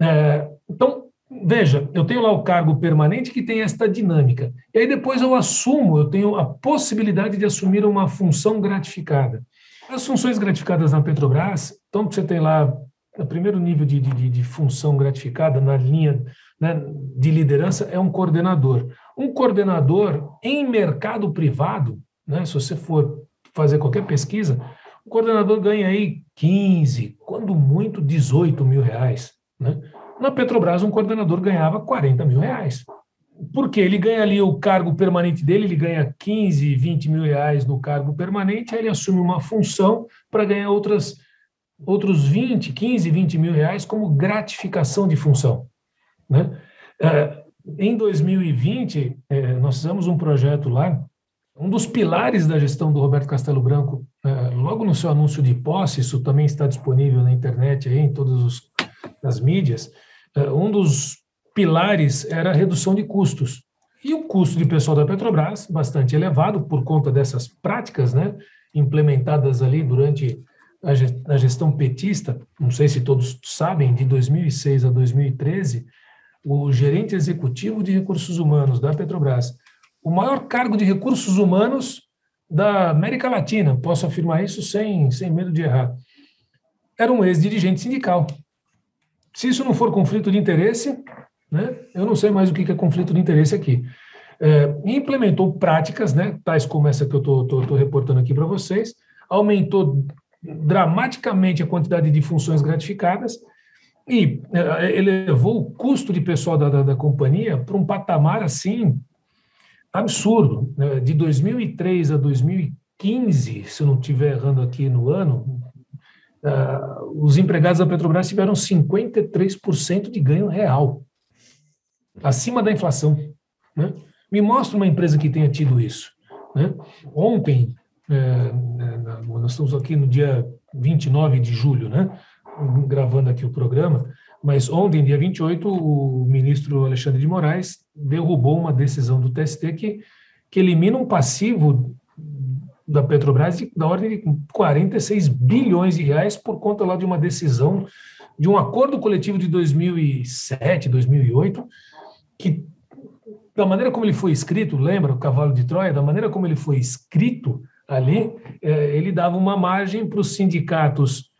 É, então, veja, eu tenho lá o cargo permanente que tem esta dinâmica. E aí depois eu assumo, eu tenho a possibilidade de assumir uma função gratificada. As funções gratificadas na Petrobras, então você tem lá o primeiro nível de, de, de função gratificada na linha né, de liderança é um coordenador. Um coordenador em mercado privado, né, se você for fazer qualquer pesquisa, o coordenador ganha aí 15, quando muito 18 mil reais. Né? Na Petrobras, um coordenador ganhava 40 mil reais. Porque ele ganha ali o cargo permanente dele, ele ganha 15, 20 mil reais no cargo permanente, aí ele assume uma função para ganhar outras, outros 20, 15, 20 mil reais como gratificação de função. Né? É, em 2020, é, nós fizemos um projeto lá, um dos pilares da gestão do Roberto Castelo Branco, é, logo no seu anúncio de posse, isso também está disponível na internet, aí, em todas as mídias, um dos pilares era a redução de custos. E o custo de pessoal da Petrobras, bastante elevado por conta dessas práticas né, implementadas ali durante a gestão petista, não sei se todos sabem, de 2006 a 2013, o gerente executivo de recursos humanos da Petrobras, o maior cargo de recursos humanos da América Latina, posso afirmar isso sem, sem medo de errar, era um ex-dirigente sindical. Se isso não for conflito de interesse, né, eu não sei mais o que é conflito de interesse aqui. É, implementou práticas, né, tais como essa que eu estou reportando aqui para vocês, aumentou dramaticamente a quantidade de funções gratificadas e é, elevou o custo de pessoal da, da, da companhia para um patamar assim absurdo. Né? De 2003 a 2015, se eu não estiver errando aqui no ano, uh, os empregados da Petrobras tiveram 53% de ganho real, acima da inflação. Né? Me mostra uma empresa que tenha tido isso. Né? Ontem, é, nós estamos aqui no dia 29 de julho, né? Gravando aqui o programa, mas ontem, dia 28, o ministro Alexandre de Moraes derrubou uma decisão do TST que, que elimina um passivo da Petrobras de, da ordem de 46 bilhões de reais por conta lá de uma decisão de um acordo coletivo de 2007, 2008, que da maneira como ele foi escrito, lembra o cavalo de Troia, da maneira como ele foi escrito ali, é, ele dava uma margem para os sindicatos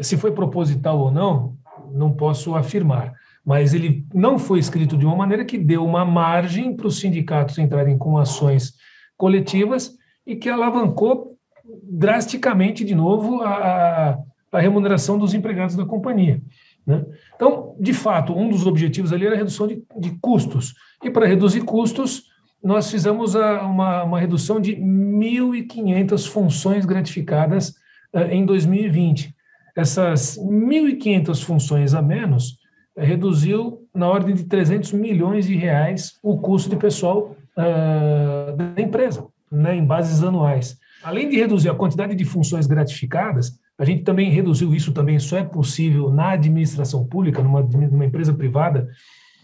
se foi proposital ou não, não posso afirmar, mas ele não foi escrito de uma maneira que deu uma margem para os sindicatos entrarem com ações coletivas e que alavancou drasticamente, de novo, a, a remuneração dos empregados da companhia. Né? Então, de fato, um dos objetivos ali era a redução de, de custos. E para reduzir custos, nós fizemos a, uma, uma redução de 1.500 funções gratificadas uh, em 2020 essas 1.500 funções a menos eh, reduziu na ordem de 300 milhões de reais o custo de pessoal uh, da empresa, né, em bases anuais. Além de reduzir a quantidade de funções gratificadas, a gente também reduziu isso, também só é possível na administração pública, numa, numa empresa privada,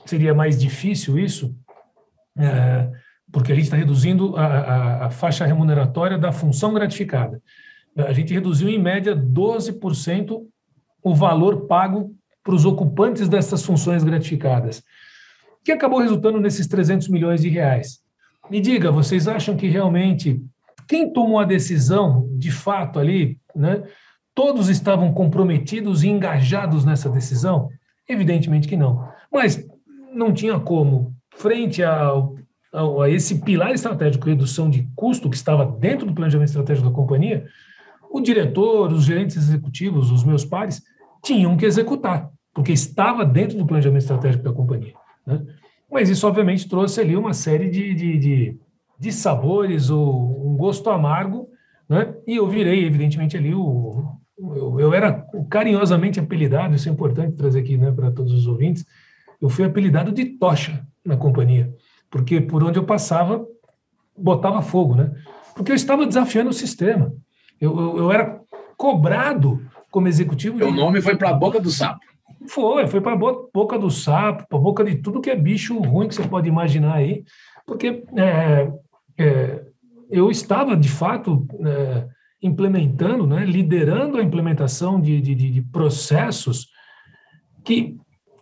seria mais difícil isso, uh, porque a gente está reduzindo a, a, a faixa remuneratória da função gratificada a gente reduziu em média 12% o valor pago para os ocupantes dessas funções gratificadas, que acabou resultando nesses 300 milhões de reais. Me diga, vocês acham que realmente quem tomou a decisão, de fato ali, né, todos estavam comprometidos e engajados nessa decisão? Evidentemente que não. Mas não tinha como, frente ao, ao, a esse pilar estratégico, redução de custo que estava dentro do planejamento estratégico da companhia, o diretor, os gerentes executivos, os meus pares, tinham que executar, porque estava dentro do planejamento estratégico da companhia. Né? Mas isso, obviamente, trouxe ali uma série de, de, de, de sabores, ou um gosto amargo, né? e eu virei, evidentemente, ali o. Eu, eu era carinhosamente apelidado, isso é importante trazer aqui né, para todos os ouvintes, eu fui apelidado de tocha na companhia, porque por onde eu passava, botava fogo, né? Porque eu estava desafiando o sistema. Eu, eu, eu era cobrado como executivo. O nome foi para a boca do sapo. Foi, foi para a boca do sapo, para a boca de tudo que é bicho ruim que você pode imaginar aí, porque é, é, eu estava, de fato, é, implementando, né, liderando a implementação de, de, de processos que,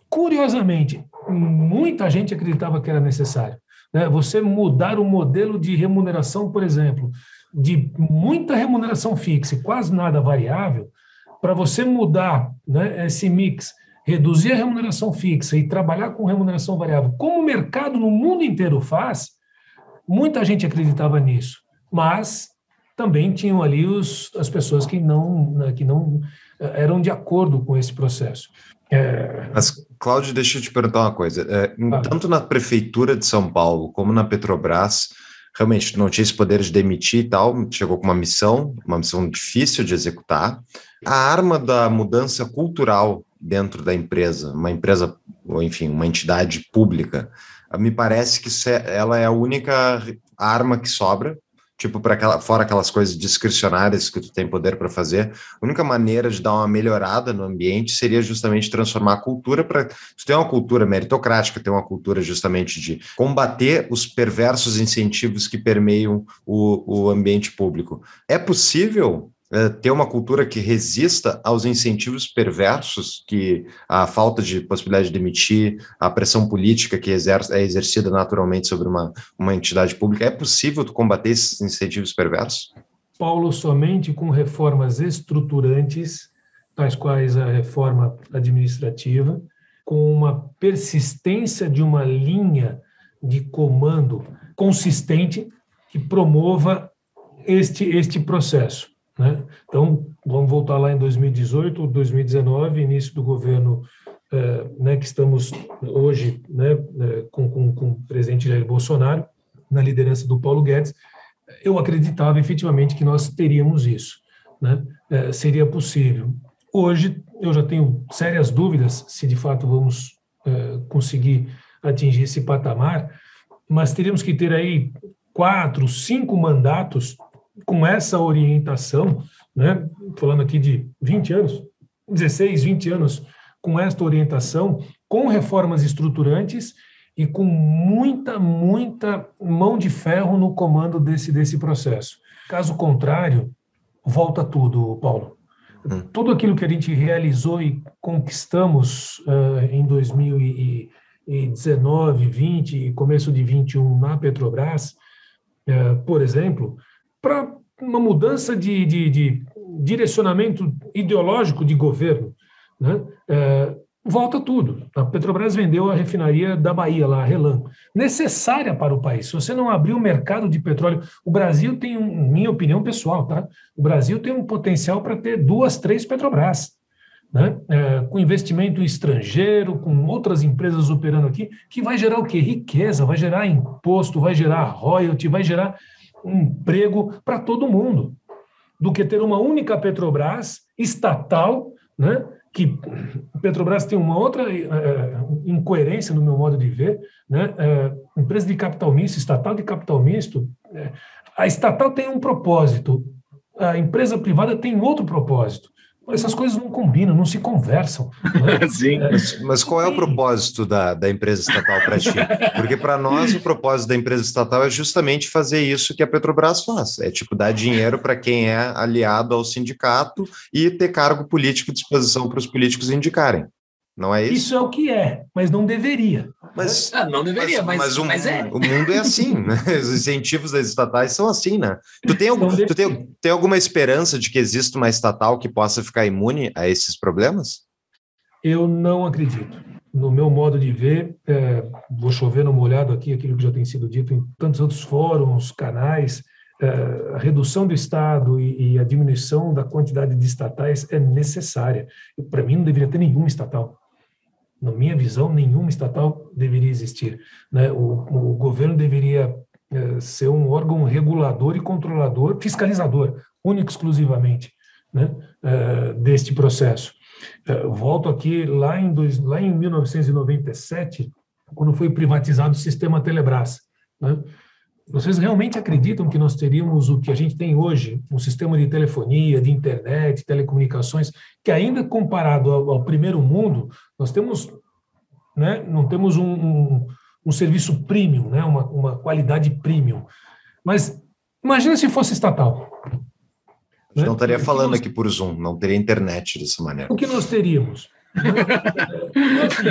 curiosamente, muita gente acreditava que era necessário. Né? Você mudar o modelo de remuneração, por exemplo, de muita remuneração fixa e quase nada variável, para você mudar né, esse mix, reduzir a remuneração fixa e trabalhar com remuneração variável, como o mercado no mundo inteiro faz, muita gente acreditava nisso, mas também tinham ali os, as pessoas que não, né, que não eh, eram de acordo com esse processo. É... Mas, Cláudio, deixa eu te perguntar uma coisa. É, ah. Tanto na Prefeitura de São Paulo como na Petrobras, realmente não tinha esse poder de demitir e tal, chegou com uma missão, uma missão difícil de executar. A arma da mudança cultural dentro da empresa, uma empresa, ou enfim, uma entidade pública, me parece que é, ela é a única arma que sobra tipo para aquela fora aquelas coisas discricionárias que tu tem poder para fazer, a única maneira de dar uma melhorada no ambiente seria justamente transformar a cultura para tu ter uma cultura meritocrática, ter uma cultura justamente de combater os perversos incentivos que permeiam o, o ambiente público. É possível é, ter uma cultura que resista aos incentivos perversos que a falta de possibilidade de demitir, a pressão política que exerce, é exercida naturalmente sobre uma, uma entidade pública, é possível combater esses incentivos perversos? Paulo, somente com reformas estruturantes, tais quais a reforma administrativa, com uma persistência de uma linha de comando consistente que promova este, este processo. Né? Então, vamos voltar lá em 2018, 2019, início do governo eh, né, que estamos hoje né, eh, com, com, com o presidente Jair Bolsonaro, na liderança do Paulo Guedes, eu acreditava efetivamente que nós teríamos isso, né? Eh, seria possível. Hoje, eu já tenho sérias dúvidas se de fato vamos conseguir atingir esse patamar, mas teríamos que ter aí quatro, cinco mandatos com essa orientação, né, falando aqui de 20 anos, 16, 20 anos, com esta orientação, com reformas estruturantes e com muita, muita mão de ferro no comando desse, desse processo. Caso contrário, volta tudo, Paulo. Hum. Tudo aquilo que a gente realizou e conquistamos uh, em 2019, 20 e começo de 21 na Petrobras, uh, por exemplo, para uma mudança de, de, de, direcionamento ideológico de governo. Né? É, volta tudo. A Petrobras vendeu a refinaria da Bahia, lá, a Relan, necessária para o país. Se você não abrir o mercado de petróleo, o Brasil tem, um, minha opinião pessoal, tá? O Brasil tem um potencial para ter duas, três Petrobras. Né? É, com investimento estrangeiro, com outras empresas operando aqui, que vai gerar o quê? Riqueza, vai gerar imposto, vai gerar royalty, vai gerar um emprego para todo mundo, do que ter uma única Petrobras estatal, né? que Petrobras tem uma outra é, incoerência no meu modo de ver, né? É, empresa de capital misto, estatal de capital misto, é, a estatal tem um propósito, a empresa privada tem outro propósito essas coisas não combinam, não se conversam. Né? Sim. É, mas, mas, qual é o propósito da, da empresa estatal para ti? Porque para nós o propósito da empresa estatal é justamente fazer isso que a Petrobras faz. É tipo dar dinheiro para quem é aliado ao sindicato e ter cargo político à disposição para os políticos indicarem. Não é isso? Isso é o que é, mas não deveria. Mas, ah, não deveria, mas, mas, mas, o, mas, é. O mundo é assim, né? Os incentivos das estatais são assim, né? Tu, tem, algum, tu tem, tem alguma esperança de que exista uma estatal que possa ficar imune a esses problemas? Eu não acredito. No meu modo de ver, é, vou chover no molhado aqui, aquilo que já tem sido dito em tantos outros fóruns, canais, é, a redução do Estado e, e a diminuição da quantidade de estatais é necessária. Para mim, não deveria ter nenhuma estatal na minha visão, nenhuma estatal deveria existir. Né? O, o governo deveria é, ser um órgão regulador e controlador, fiscalizador, único exclusivamente, né? é, deste processo. É, volto aqui lá em, dois, lá em 1997, quando foi privatizado o sistema Telebrás. Né? Vocês realmente acreditam que nós teríamos o que a gente tem hoje, um sistema de telefonia, de internet, telecomunicações, que ainda comparado ao, ao primeiro mundo, nós temos, né, não temos um, um, um serviço premium, né, uma, uma qualidade premium. Mas imagina se fosse estatal. A gente não estaria falando nós, aqui por Zoom, não teria internet dessa maneira. O que nós teríamos?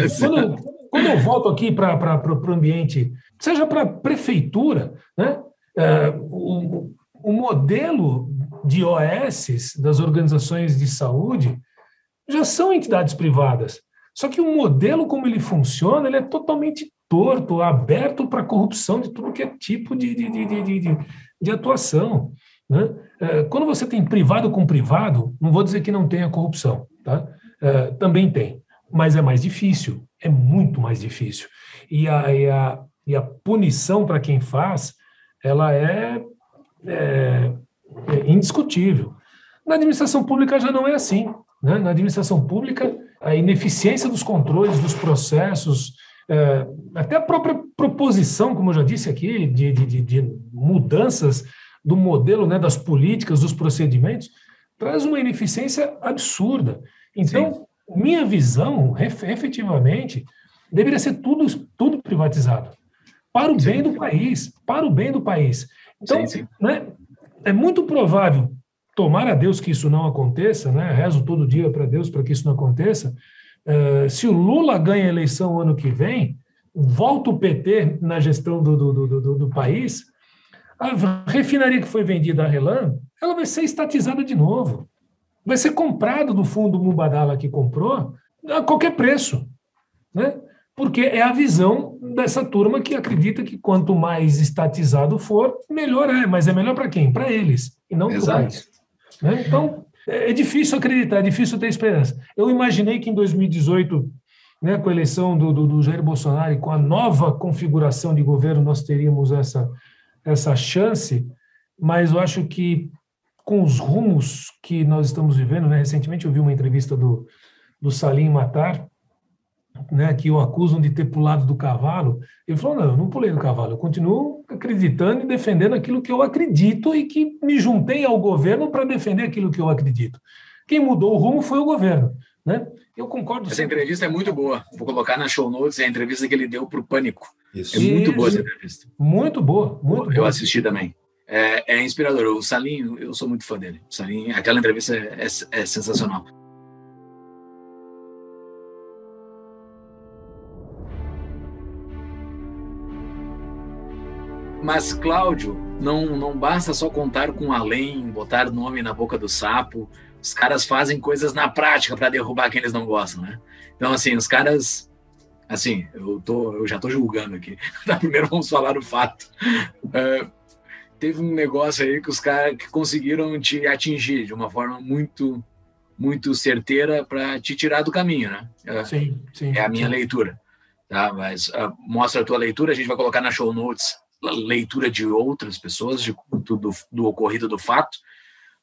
assim, quando, quando eu volto aqui para o ambiente, seja para a prefeitura, né? É, o, modelo de OS das organizações de saúde já são entidades privadas. Só que o modelo como ele funciona, ele é totalmente torto, aberto para corrupção de tudo que é tipo de, de, de, de, de, de atuação. Né? É, quando você tem privado com privado, não vou dizer que não tenha corrupção, tá? É, também tem, mas é mais difícil, é muito mais difícil. E a, e a, e a punição para quem faz, ela é, é, é indiscutível. Na administração pública já não é assim. Né? Na administração pública, a ineficiência dos controles, dos processos, é, até a própria proposição, como eu já disse aqui, de, de, de mudanças do modelo, né, das políticas, dos procedimentos, traz uma ineficiência absurda. Então, Sim. minha visão, efetivamente, deveria ser tudo, tudo privatizado para o sim. bem do país, para o bem do país. Então, sim, sim. Né, é muito provável, tomar a Deus que isso não aconteça, né, rezo todo dia para Deus para que isso não aconteça, uh, se o Lula ganha a eleição ano que vem, volta o PT na gestão do, do, do, do, do país, a refinaria que foi vendida à Relan, ela vai ser estatizada de novo. Vai ser comprada do fundo Mubadala que comprou a qualquer preço. Né? Porque é a visão dessa turma que acredita que quanto mais estatizado for, melhor é. Mas é melhor para quem? Para eles, e não para o país. Né? Então, é, é difícil acreditar, é difícil ter esperança. Eu imaginei que em 2018, né, com a eleição do, do, do Jair Bolsonaro e com a nova configuração de governo, nós teríamos essa, essa chance, mas eu acho que com os rumos que nós estamos vivendo, né, recentemente eu vi uma entrevista do, do Salim Matar, né, que o acusam de ter pulado do cavalo, ele falou: não, eu não pulei do cavalo, eu continuo acreditando e defendendo aquilo que eu acredito e que me juntei ao governo para defender aquilo que eu acredito. Quem mudou o rumo foi o governo. Né? Eu concordo. Essa sempre. entrevista é muito boa. Vou colocar na show notes a entrevista que ele deu para o Pânico. Isso. É muito Isso. boa essa entrevista. Muito boa, muito Eu boa. assisti também. É, é, inspirador. O Salim, eu sou muito fã dele. O Salim, aquela entrevista é, é, é sensacional. Mas, Cláudio, não, não basta só contar com além, botar nome na boca do sapo. Os caras fazem coisas na prática para derrubar quem eles não gostam, né? Então, assim, os caras. Assim, eu, tô, eu já estou julgando aqui. Tá, primeiro vamos falar o fato. Uh, teve um negócio aí que os caras que conseguiram te atingir de uma forma muito muito certeira para te tirar do caminho, né? Uh, sim, sim. É a minha sim. leitura. Tá? Mas uh, mostra a tua leitura, a gente vai colocar na show notes leitura de outras pessoas de, do, do ocorrido do fato,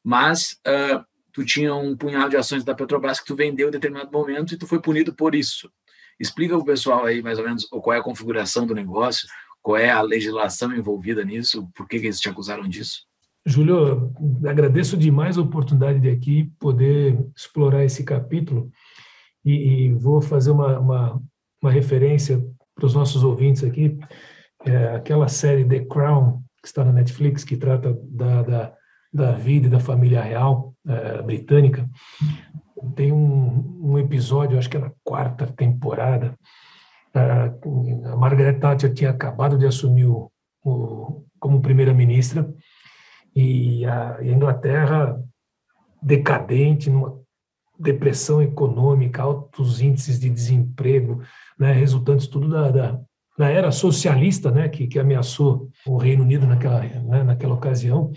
mas uh, tu tinha um punhado de ações da Petrobras que tu vendeu em determinado momento e tu foi punido por isso. Explica para o pessoal aí mais ou menos qual é a configuração do negócio, qual é a legislação envolvida nisso, por que, que eles te acusaram disso? Júlio, agradeço demais a oportunidade de aqui poder explorar esse capítulo e, e vou fazer uma, uma, uma referência para os nossos ouvintes aqui é, aquela série The Crown, que está na Netflix, que trata da, da, da vida e da família real é, britânica, tem um, um episódio, acho que é na quarta temporada, é, a Margaret Thatcher tinha acabado de assumir o, o como primeira-ministra. E a, a Inglaterra decadente, numa depressão econômica, altos índices de desemprego, né, resultantes tudo da, da, na era socialista, né, que, que ameaçou o Reino Unido naquela, né, naquela ocasião.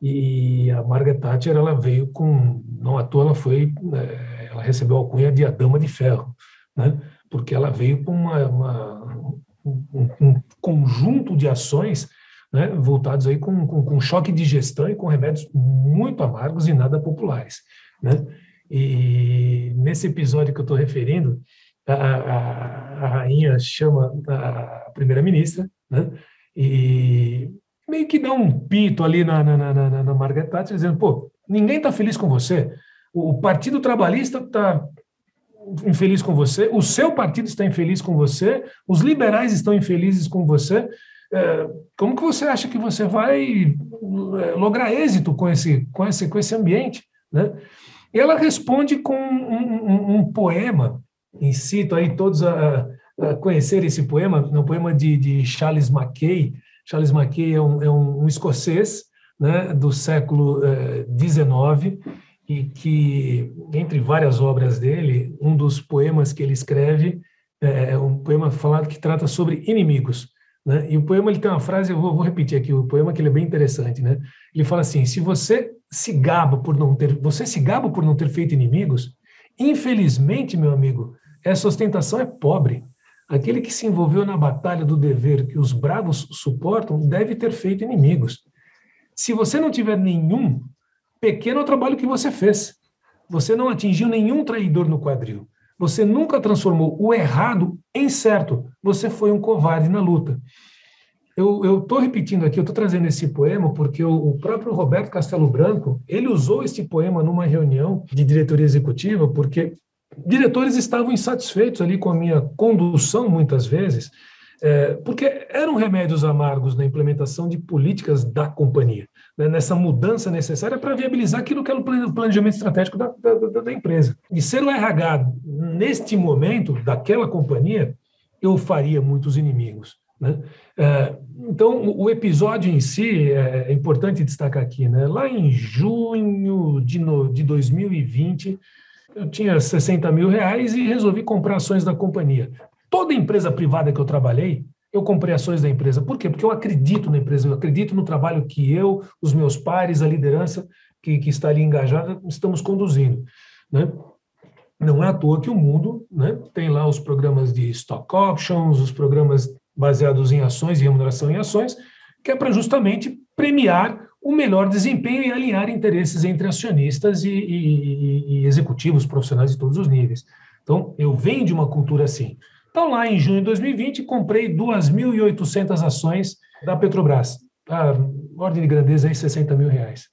E a Margaret Thatcher ela veio com, não à toa ela foi, é, ela recebeu a alcunha de a Dama de Ferro, né, porque ela veio com uma, uma um, um, conjunto de ações né, voltados aí com, com, com, choque de gestão e com remédios muito amargos e nada populares. Né? E nesse episódio que eu estou referindo, a, a, a rainha chama a primeira-ministra, né? E meio que dá um pito ali na, na, na, na, na Margaret Thatcher, dizendo, pô, ninguém está feliz com você, o Partido Trabalhista está infeliz com você, o seu partido está infeliz com você, os liberais estão infelizes com você, é, como que você acha que você vai é, lograr êxito com esse, com esse, com esse ambiente? Né? E ela responde com um, um, um poema incito aí todos a, a conhecer esse poema, é um poema de, de Charles Mackay. Charles Mackay é um, é um, um escocês, né, do século XIX, eh, e que, entre várias obras dele, um dos poemas que ele escreve é um poema falado que trata sobre inimigos. Né? E o poema ele tem uma frase, eu vou, vou, repetir aqui, o poema que ele é bem interessante. Né? Ele fala assim: se você se gaba por não ter, você se gaba por não ter feito inimigos, infelizmente, meu amigo, essa ostentação é pobre. Aquele que se envolveu na batalha do dever que os bravos suportam deve ter feito inimigos. Se você não tiver nenhum, pequeno é o trabalho que você fez. Você não atingiu nenhum traidor no quadril. Você nunca transformou o errado em certo. Você foi um covarde na luta. Eu estou repetindo aqui, eu estou trazendo esse poema porque o, o, próprio Roberto Castelo Branco, ele usou esse poema numa reunião de diretoria executiva, porque diretores estavam insatisfeitos ali com a minha condução, muitas vezes, é, porque eram remédios amargos na implementação de políticas da companhia, né, nessa mudança necessária para viabilizar aquilo que era o planejamento estratégico da, da, da, empresa. E ser o RH, neste momento, daquela companhia, eu faria muitos inimigos. Né? É, então, o episódio em si é, é importante destacar aqui. Né? Lá em junho de, no, de 2020, eu tinha 60 mil reais e resolvi comprar ações da companhia. Toda empresa privada que eu trabalhei, eu comprei ações da empresa. Por quê? Porque eu acredito na empresa, eu acredito no trabalho que eu, os meus pares, a liderança que, que está ali engajada, estamos conduzindo. Né? Não é à toa que o mundo né, tem lá os programas de stock options, os programas baseados em ações e remuneração em ações, que é para justamente premiar o melhor desempenho e alinhar interesses entre acionistas e, e, e executivos profissionais de todos os níveis. Então, eu venho de uma cultura assim. Então, lá em junho de 2020, comprei 2.800 ações da Petrobras. A ordem de grandeza aí, 60 mil reais.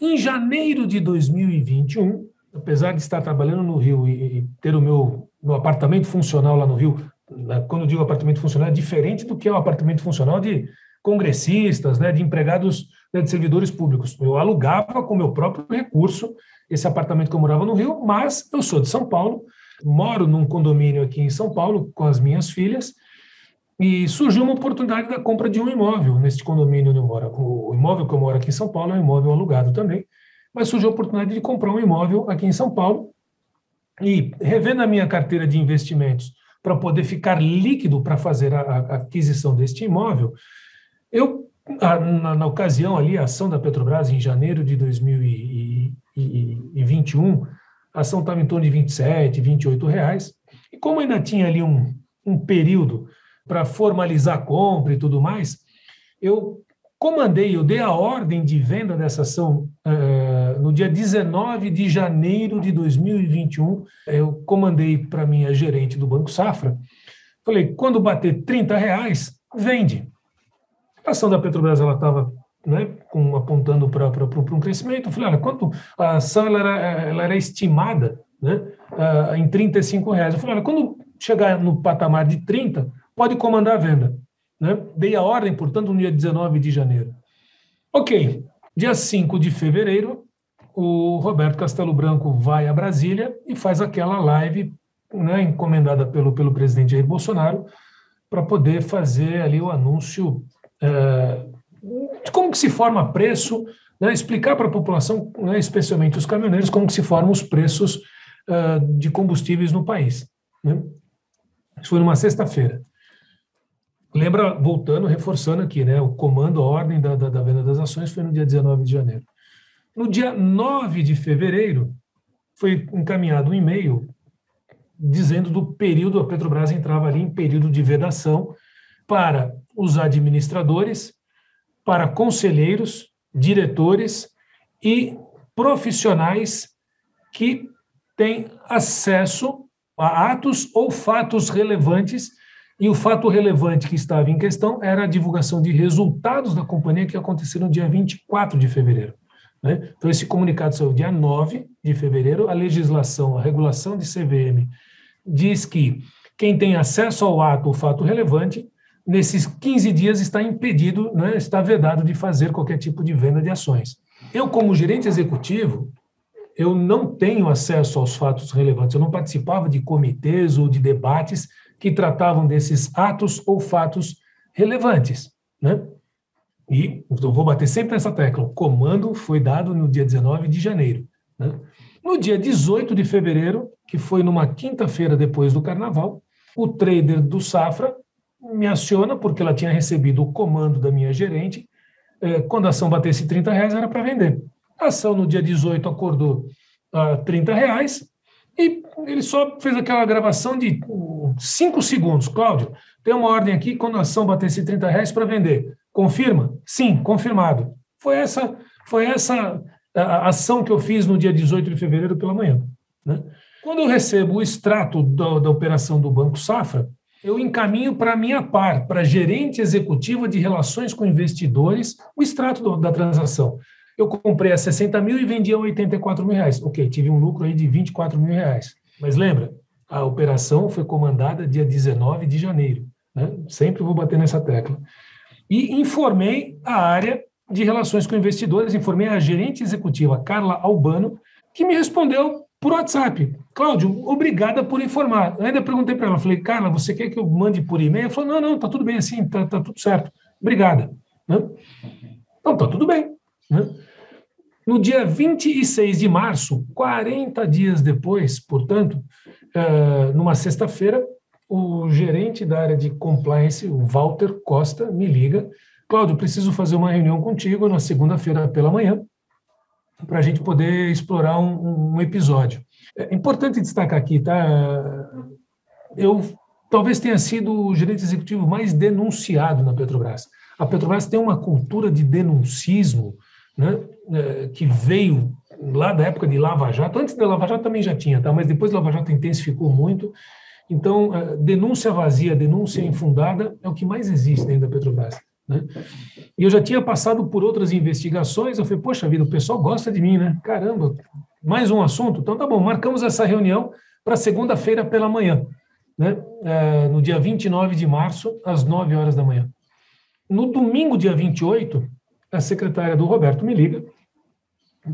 Em janeiro de 2021, apesar de estar trabalhando no Rio e ter o meu, meu apartamento funcional lá no Rio, né, quando eu digo apartamento funcional, é diferente do que é o apartamento funcional de congressistas, né, de empregados, né, de servidores públicos. Eu alugava com meu próprio recurso esse apartamento que eu morava no Rio, mas eu sou de São Paulo, moro num condomínio aqui em São Paulo com as minhas filhas e surgiu uma oportunidade da compra de um imóvel neste condomínio onde eu moro. O imóvel que eu moro aqui em São Paulo é um imóvel alugado também, mas surgiu a oportunidade de comprar um imóvel aqui em São Paulo e revendo a minha carteira de investimentos para poder ficar líquido para fazer a, a, aquisição deste imóvel, eu a, na, na ocasião ali a ação da Petrobras em janeiro de 2021 a ação estava em torno de 27, 28 reais. E como ainda tinha ali um, um período para formalizar a compra e tudo mais, eu comandei, eu dei a ordem de venda dessa ação uh, no dia 19 de janeiro de 2021. Eu comandei para minha gerente do Banco Safra. Falei, quando bater 30 reais, vende. A ação da Petrobras ela estava né, com, apontando para um crescimento. Eu falei, olha, quanto a ação ela era, ela era estimada né, uh, em 35 reais. Eu falei, olha, quando chegar no patamar de 30, pode comandar a venda. Né? Dei a ordem, portanto, no dia 19 de janeiro. Ok, dia 5 de fevereiro, o Roberto Castelo Branco vai a Brasília e faz aquela live né, encomendada pelo, pelo presidente Jair Bolsonaro para poder fazer ali o anúncio de como que se forma preço, né, explicar para a população, né, especialmente os caminhoneiros, como que se formam os preços uh, de combustíveis no país. Né? Isso foi numa sexta-feira. Lembra, voltando, reforçando aqui, né, o comando, a ordem da, da, da venda das ações foi no dia 19 de janeiro. No dia 9 de fevereiro, foi encaminhado um e-mail dizendo do período, a Petrobras entrava ali em período de vedação para os administradores para conselheiros, diretores e profissionais que têm acesso a atos ou fatos relevantes. E o fato relevante que estava em questão era a divulgação de resultados da companhia que aconteceram no dia 24 de fevereiro. Né? Então, esse comunicado saiu dia 9 de fevereiro. A legislação, a regulação de CVM diz que quem tem acesso ao ato ou fato relevante nesses 15 dias está impedido, né, está vedado de fazer qualquer tipo de venda de ações. Eu, como gerente executivo, eu não tenho acesso aos fatos relevantes. Eu não participava de comitês ou de debates que tratavam desses atos ou fatos relevantes. Né? E eu vou bater sempre nessa tecla. O comando foi dado no dia 19 de janeiro. Né? No dia 18 de fevereiro, que foi numa quinta-feira depois do carnaval, o trader do Safra me aciona porque ela tinha recebido o comando da minha gerente. Eh, quando a ação batesse 30 reais, era para vender. A ação no dia 18 acordou a 30 reais e ele só fez aquela gravação de 5 segundos. Cláudio, tem uma ordem aqui, quando a ação batesse 30 reais para vender. Confirma? Sim, confirmado. Foi essa, foi essa a ação que eu fiz no dia 18 de fevereiro pela manhã. Né? Quando eu recebo o extrato da, da operação do Banco Safra, eu encaminho para a minha par, para a gerente executiva de relações com investidores, o extrato do, da transação. Eu comprei a 60 mil e vendi a 84 mil reais. Ok, tive um lucro aí de 24 mil reais. Mas lembra, a operação foi comandada dia 19 de janeiro. Né? Sempre vou bater nessa tecla. E informei a área de relações com investidores, informei a gerente executiva Carla Albano, que me respondeu por WhatsApp. Cláudio, obrigada por informar. Eu ainda perguntei para ela, falei, Carla, você quer que eu mande por e-mail? Ela falou, não, não, tá tudo bem assim, tá, tá tudo certo. Obrigada. Né? Então, tá tudo bem. Né? No dia 26 de março, 40 dias depois, portanto, uh, numa sexta-feira, o gerente da área de compliance, o Walter Costa, me liga. Cláudio, preciso fazer uma reunião contigo na segunda-feira pela manhã para a gente poder explorar um, um, episódio. É importante destacar aqui, tá? Eu talvez tenha sido o gerente executivo mais denunciado na Petrobras. A Petrobras tem uma cultura de denuncismo, né, é, que veio lá da época de Lava Jato. Antes da Lava Jato também já tinha, tá? Mas depois da Lava Jato intensificou muito. Então, é, denúncia vazia, denúncia infundada é o que mais existe dentro da Petrobras. Né? E eu já tinha passado por outras investigações, eu falei, poxa vida, o pessoal gosta de mim, né? Caramba, mais um assunto? Então tá bom, marcamos essa reunião para segunda-feira pela manhã, né? É, no dia 29 de março, às 9 horas da manhã. No domingo, dia 28, a secretária do Roberto me liga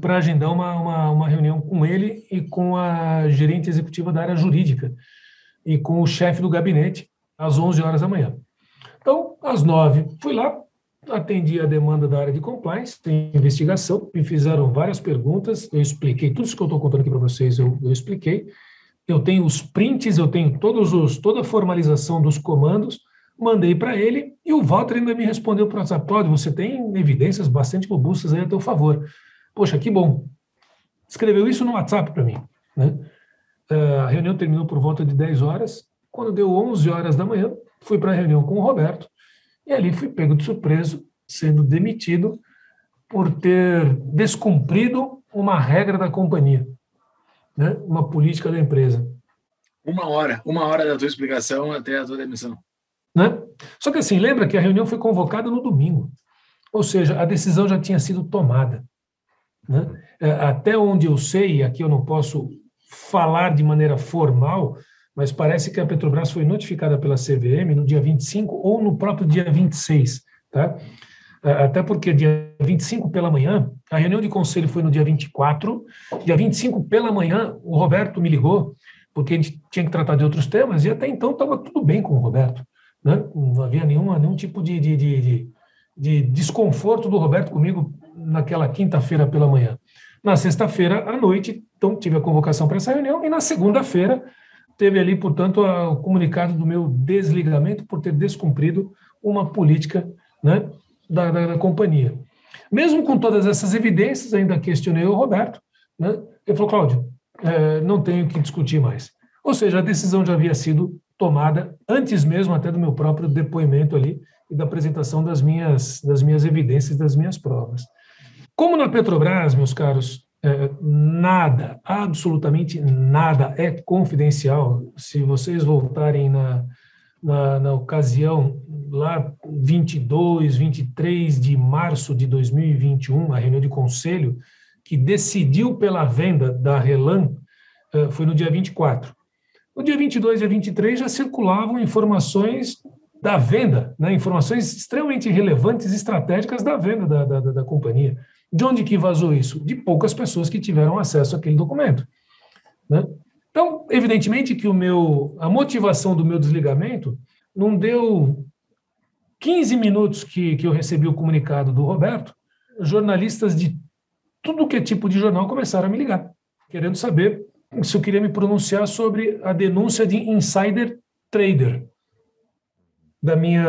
para agendar uma, uma, uma reunião com ele e com a gerente executiva da área jurídica e com o chefe do gabinete às 11 horas da manhã. Então, às nove, fui lá, atendi a demanda da área de compliance, tem investigação, me fizeram várias perguntas, eu expliquei tudo isso que eu estou contando aqui para vocês, eu, eu, expliquei. Eu tenho os prints, eu tenho todos os, toda a formalização dos comandos, mandei para ele e o Walter ainda me respondeu para o WhatsApp, Cláudio, você tem evidências bastante robustas aí a teu favor. Poxa, que bom. Escreveu isso no WhatsApp para mim. Né? Eh, a reunião terminou por volta de 10 horas. Quando deu 11 horas da manhã, fui para a reunião com o Roberto e ali fui pego de surpresa, sendo demitido por ter descumprido uma regra da companhia, né? uma política da empresa. Uma hora, uma hora da tua explicação até a tua demissão. Né? Só que assim, lembra que a reunião foi convocada no domingo, ou seja, a decisão já tinha sido tomada. Né? É, até onde eu sei, aqui eu não posso falar de maneira formal, mas parece que a Petrobras foi notificada pela CVM no dia 25 ou no próprio dia 26, tá? Até porque dia 25 pela manhã, a reunião de conselho foi no dia 24, dia 25 pela manhã, o Roberto me ligou, porque a gente tinha que tratar de outros temas, e até então estava tudo bem com o Roberto. Né? Não havia nenhuma, nenhum tipo de, de, de, de, de desconforto do Roberto comigo naquela quinta-feira pela manhã. Na sexta-feira à noite, então tive a convocação para essa reunião, e na segunda-feira teve ali, portanto, o comunicado do meu desligamento por ter descumprido uma política né, da, da, da, companhia. Mesmo com todas essas evidências, ainda questionei o Roberto. Né, ele falou, Cláudio, é, não tenho que discutir mais. Ou seja, a decisão já havia sido tomada antes mesmo até do meu próprio depoimento ali e da apresentação das minhas, das minhas evidências, das minhas provas. Como na Petrobras, meus caros, é, nada, absolutamente nada é confidencial. Se vocês voltarem na, na, na, ocasião, lá 22, 23 de março de 2021, a reunião de conselho, que decidiu pela venda da Relan, é, foi no dia 24. No dia 22 e 23 já circulavam informações da venda, né, informações extremamente relevantes, estratégicas da venda da, da, da, da companhia. De onde que vazou isso? De poucas pessoas que tiveram acesso àquele documento. Né? Então, evidentemente que o meu, a motivação do meu desligamento não deu 15 minutos que, que eu recebi o comunicado do Roberto, jornalistas de tudo que é tipo de jornal começaram a me ligar, querendo saber se eu queria me pronunciar sobre a denúncia de insider trader da minha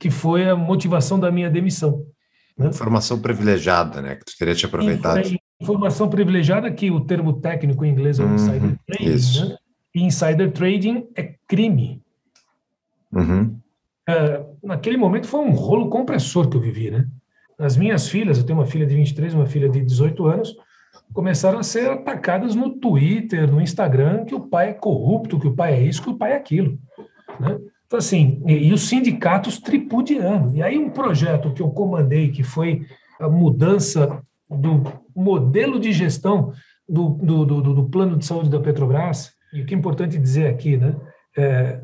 que foi a motivação da minha demissão. Né? Informação privilegiada, né? Que tu teria te aproveitado. Informação privilegiada, que o termo técnico em inglês é uhum, insider trading, né? E insider trading é crime. Uhum. É, naquele momento foi um rolo compressor que eu vivi, né? As minhas filhas, eu tenho uma filha de 23, uma filha de 18 anos, começaram a ser atacadas no Twitter, no Instagram, que o pai é corrupto, que o pai é isso, que o pai é aquilo. Né? Então, assim, e, e os sindicatos tripudiando. E aí um projeto que eu comandei, que foi a mudança do modelo de gestão do, do, do, do plano de saúde da Petrobras, e o que é importante dizer aqui, né? É,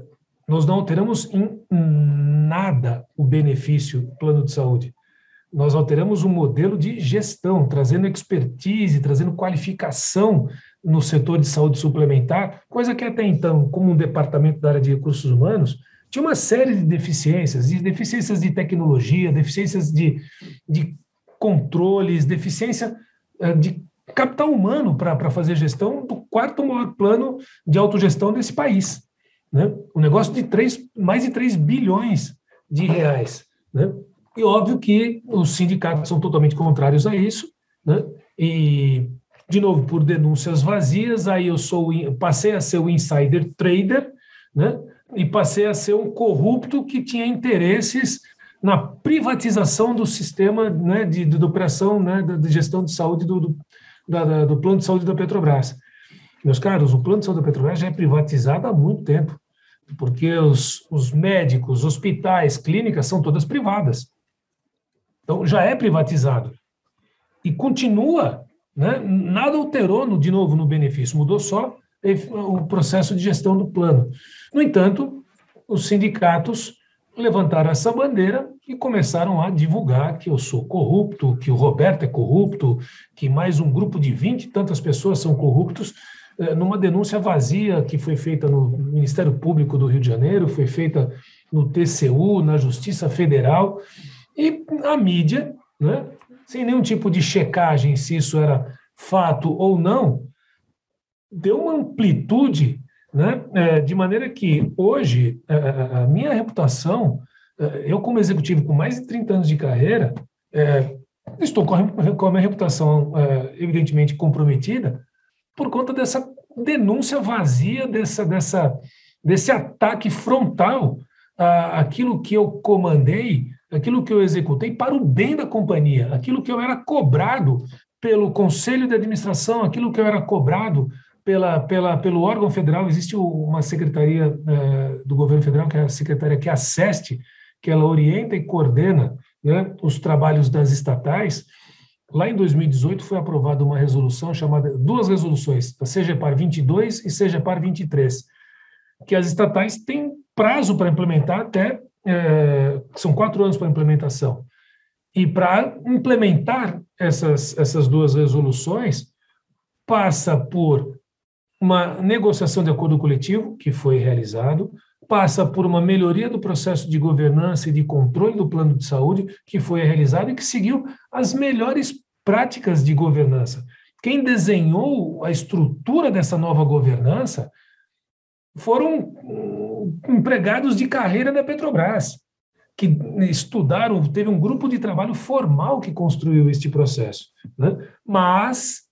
nós não alteramos em nada o benefício plano de saúde. Nós alteramos o modelo de gestão, trazendo expertise, trazendo qualificação no setor de saúde suplementar, coisa que até então, como um departamento da área de recursos humanos, tinha uma série de deficiências, de deficiências de tecnologia, deficiências de, de controles, deficiência eh, de capital humano para fazer gestão do quarto maior plano de autogestão desse país. Né? Um negócio de três, mais de 3 bilhões de reais. Né? E óbvio que os sindicatos são totalmente contrários a isso, né? E, de novo, por denúncias vazias, aí eu sou passei a ser o insider trader, né? E passei a ser um corrupto que tinha interesses na privatização do sistema né, de, de, de operação, né, de gestão de saúde do, do, da, do plano de saúde da Petrobras. Meus caros, o plano de saúde da Petrobras já é privatizado há muito tempo, porque os, os médicos, hospitais, clínicas são todas privadas. Então, já é privatizado. E continua, né? nada alterou, no, de novo, no benefício, mudou só o processo de gestão do plano. No entanto, os sindicatos levantaram essa bandeira e começaram a divulgar que eu sou corrupto, que o Roberto é corrupto, que mais um grupo de 20 e tantas pessoas são corruptos, eh, numa denúncia vazia que foi feita no Ministério Público do Rio de Janeiro, foi feita no TCU, na Justiça Federal, e a mídia, né, sem nenhum tipo de checagem se isso era fato ou não, deu uma amplitude, né, é, de maneira que hoje a, a minha reputação, é, eu como executivo com mais de 30 anos de carreira, é, estou com a, com a minha reputação é, evidentemente comprometida por conta dessa denúncia vazia, dessa, dessa, desse ataque frontal àquilo que eu comandei aquilo que eu executei para o bem da companhia, aquilo que eu era cobrado pelo conselho de administração, aquilo que eu era cobrado pela, pela, pelo órgão federal. Existe uma secretaria uh, do governo federal, que é a secretaria que é a SEST, que ela orienta e coordena né, os trabalhos das estatais. Lá em 2018 foi aprovada uma resolução chamada, duas resoluções, a CGPAR 22 e CGPAR 23, que as estatais têm prazo para implementar até é, são quatro anos para implementação. E para implementar essas, essas duas resoluções, passa por uma negociação de acordo coletivo, que foi realizado, passa por uma melhoria do processo de governança e de controle do plano de saúde, que foi realizado e que seguiu as melhores práticas de governança. Quem desenhou a estrutura dessa nova governança foram empregados de carreira da Petrobras, que estudaram, teve um grupo de trabalho formal que construiu este processo. Né? Mas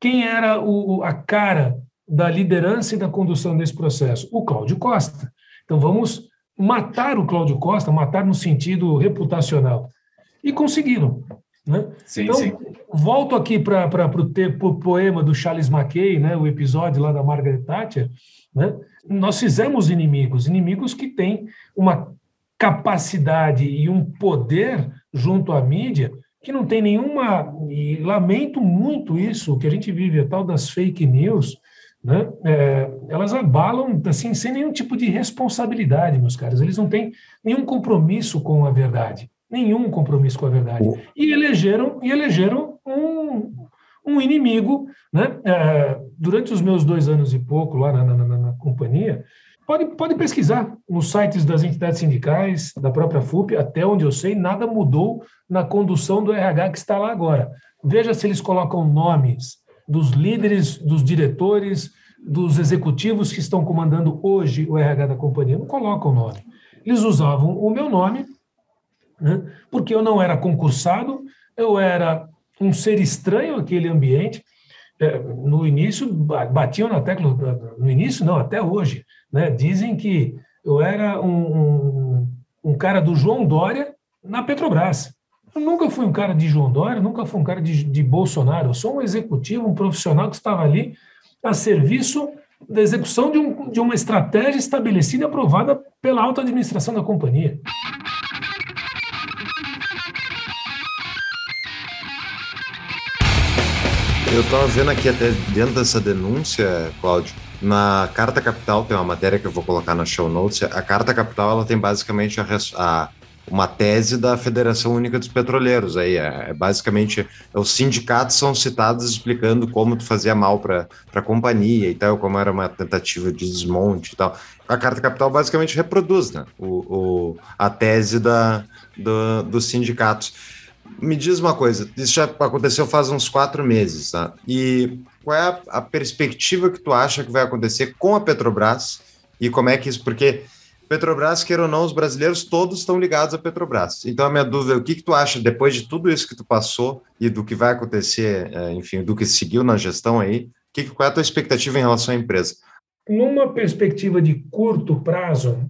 quem era o, a cara da liderança e da condução desse processo? O Cláudio Costa. Então vamos matar o Cláudio Costa, matar no sentido reputacional. E conseguiram. Né? Sim, então, sim. volto aqui para o poema do Charles Mackay, né, o episódio lá da Margaret Thatcher, né? Nós fizemos inimigos, inimigos que têm uma capacidade e um poder junto à mídia que não tem nenhuma. E lamento muito isso, que a gente vive, a tal das fake news, né? É, elas abalam assim, sem nenhum tipo de responsabilidade, meus caros. Eles não têm nenhum compromisso com a verdade. Nenhum compromisso com a verdade. E elegeram, e elegeram um, um inimigo. Né? É, durante os meus dois anos e pouco lá na, na, na, na companhia, Pode, pode pesquisar nos sites das entidades sindicais, da própria FUP, até onde eu sei, nada mudou na condução do RH que está lá agora. Veja se eles colocam nomes dos líderes, dos diretores, dos executivos que estão comandando hoje o RH da companhia. Não colocam o nome. Eles usavam o meu nome, né, porque eu não era concursado, eu era um ser estranho àquele ambiente. É, no início, batiam na tecla, no início não, até hoje. Né? Dizem que eu era um, um, um cara do João Dória na Petrobras. Eu nunca fui um cara de João Dória, nunca fui um cara de, de Bolsonaro. Eu sou um executivo, um profissional que estava ali a serviço da execução de, um, de uma estratégia estabelecida e aprovada pela alta administração da companhia. Eu estava vendo aqui até dentro dessa denúncia, Cláudio, na Carta Capital tem uma matéria que eu vou colocar na show notes. A Carta Capital ela tem basicamente a, a uma tese da Federação Única dos Petroleiros. Aí é, é basicamente é, os sindicatos são citados explicando como tu fazia mal para a companhia e tal, como era uma tentativa de desmonte e tal. A Carta Capital basicamente reproduz né, o, o a tese da, do, dos sindicatos. Me diz uma coisa, isso já aconteceu faz uns quatro meses, tá? E qual é a, a perspectiva que tu acha que vai acontecer com a Petrobras e como é que isso, porque Petrobras, queira ou não, os brasileiros todos estão ligados à Petrobras. Então, a minha dúvida é o que, que tu acha, depois de tudo isso que tu passou e do que vai acontecer, é, enfim, do que seguiu na gestão aí, que, qual é a tua expectativa em relação à empresa? Numa perspectiva de curto prazo,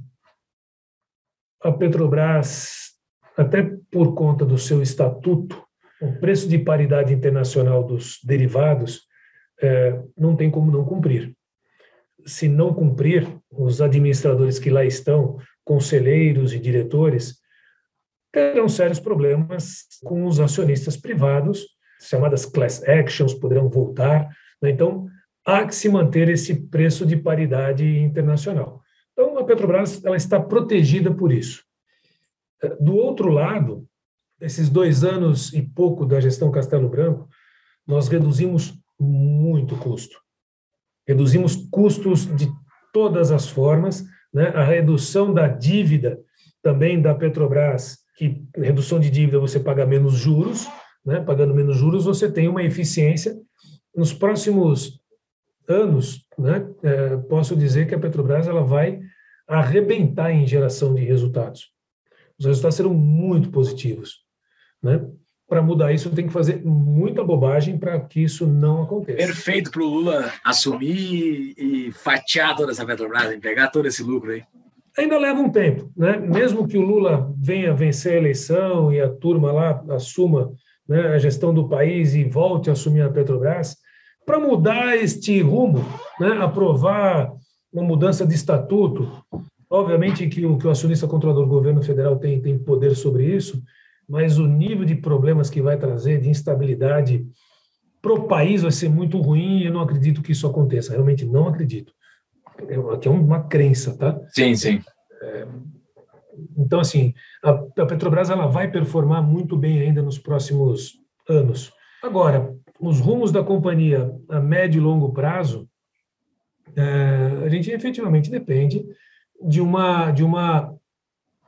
a Petrobras, até por conta do seu estatuto, o preço de paridade internacional dos derivados é, não tem como não cumprir se não cumprir, os administradores que lá estão, conselheiros e diretores, terão sérios problemas com os acionistas privados, chamadas class actions, poderão voltar. Né? Então, há que se manter esse preço de paridade internacional. Então, a Petrobras ela está protegida por isso. Do outro lado, esses dois anos e pouco da gestão Castelo Branco, nós reduzimos muito custo reduzimos custos de todas as formas, né? a redução da dívida também da Petrobras, que redução de dívida você paga menos juros, né? pagando menos juros você tem uma eficiência. Nos próximos anos, né? É, posso dizer que a Petrobras ela vai arrebentar em geração de resultados. Os resultados serão muito positivos. Né? Para mudar isso, tem que fazer muita bobagem para que isso não aconteça. Perfeito para o Lula assumir e fatiar toda essa Petrobras, e pegar todo esse lucro aí. Ainda leva um tempo, né? Mesmo que o Lula venha vencer a eleição e a turma lá assuma né, a gestão do país e volte a assumir a Petrobras, para mudar este rumo, né, aprovar uma mudança de estatuto, obviamente que o, que o acionista controlador do governo federal tem, tem poder sobre isso, mas o nível de problemas que vai trazer, de instabilidade para o país vai ser muito ruim e eu não acredito que isso aconteça. Realmente não acredito. Aqui é uma crença, tá? Sim, sim. É, então, assim, a, a Petrobras ela vai performar muito bem ainda nos próximos anos. Agora, os rumos da companhia a médio e longo prazo, é, a gente efetivamente depende de uma, de uma,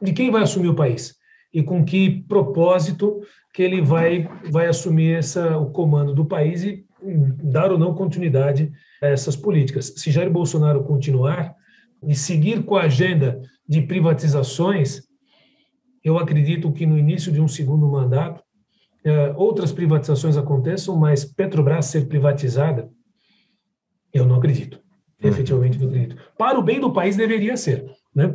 de quem vai assumir o país e com que propósito que ele vai, vai assumir essa, o comando do país e dar ou não continuidade a essas políticas. Se Jair Bolsonaro continuar e seguir com a agenda de privatizações, eu acredito que no início de um segundo mandato, eh, outras privatizações aconteçam, mas Petrobras ser privatizada, eu não acredito. Uhum. Efetivamente não acredito. Para o bem do país deveria ser, né?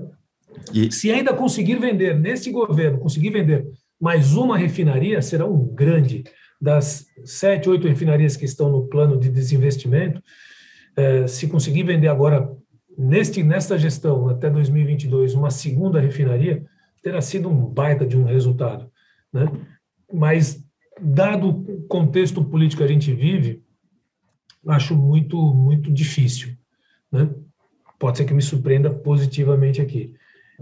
E... Se ainda conseguir vender, nesse governo, conseguir vender mais uma refinaria, será um grande. Das sete, oito refinarias que estão no plano de desinvestimento, eh, se conseguir vender agora, neste, nesta gestão, até 2022, uma segunda refinaria, terá sido um baita de um resultado. Né? Mas, dado o contexto político que a gente vive, acho muito, muito difícil. Né? Pode ser que me surpreenda positivamente aqui.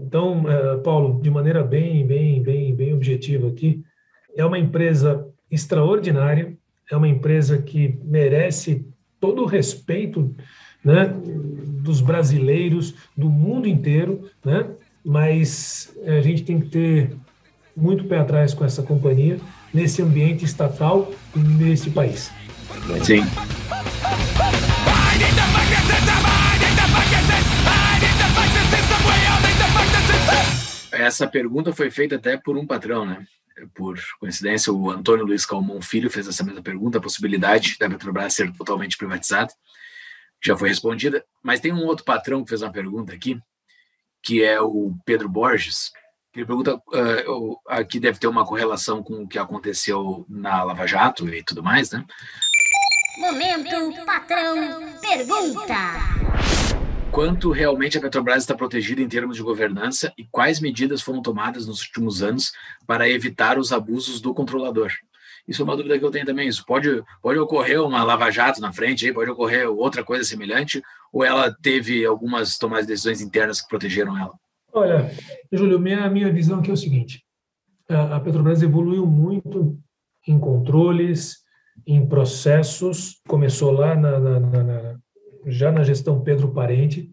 Então, eh, Paulo, de maneira bem, bem, bem, bem objetiva aqui, é uma empresa extraordinária, é uma empresa que merece todo o respeito né, dos brasileiros, do mundo inteiro, né? mas a gente tem que ter muito pé atrás com essa companhia nesse ambiente estatal nesse país. Sim. Essa pergunta foi feita até por um patrão, né? Por coincidência, o Antônio Luiz Calmon Filho fez essa mesma pergunta, a possibilidade da Petrobras ser totalmente privatizada. Já foi respondida, mas tem um outro patrão que fez uma pergunta aqui, que é o Pedro Borges. Ele pergunta uh, aqui deve ter uma correlação com o que aconteceu na Lava Jato e tudo mais, né? Momento patrão pergunta. Quanto realmente a Petrobras está protegida em termos de governança e quais medidas foram tomadas nos últimos anos para evitar os abusos do controlador? Isso é uma dúvida que eu tenho também. Isso pode, pode ocorrer uma lava-jato na frente, pode ocorrer outra coisa semelhante, ou ela teve algumas tomadas de decisões internas que protegeram ela? Olha, Júlio, minha, minha visão aqui é o seguinte: a, a Petrobras evoluiu muito em controles, em processos, começou lá na, na, na, já na gestão Pedro Parente,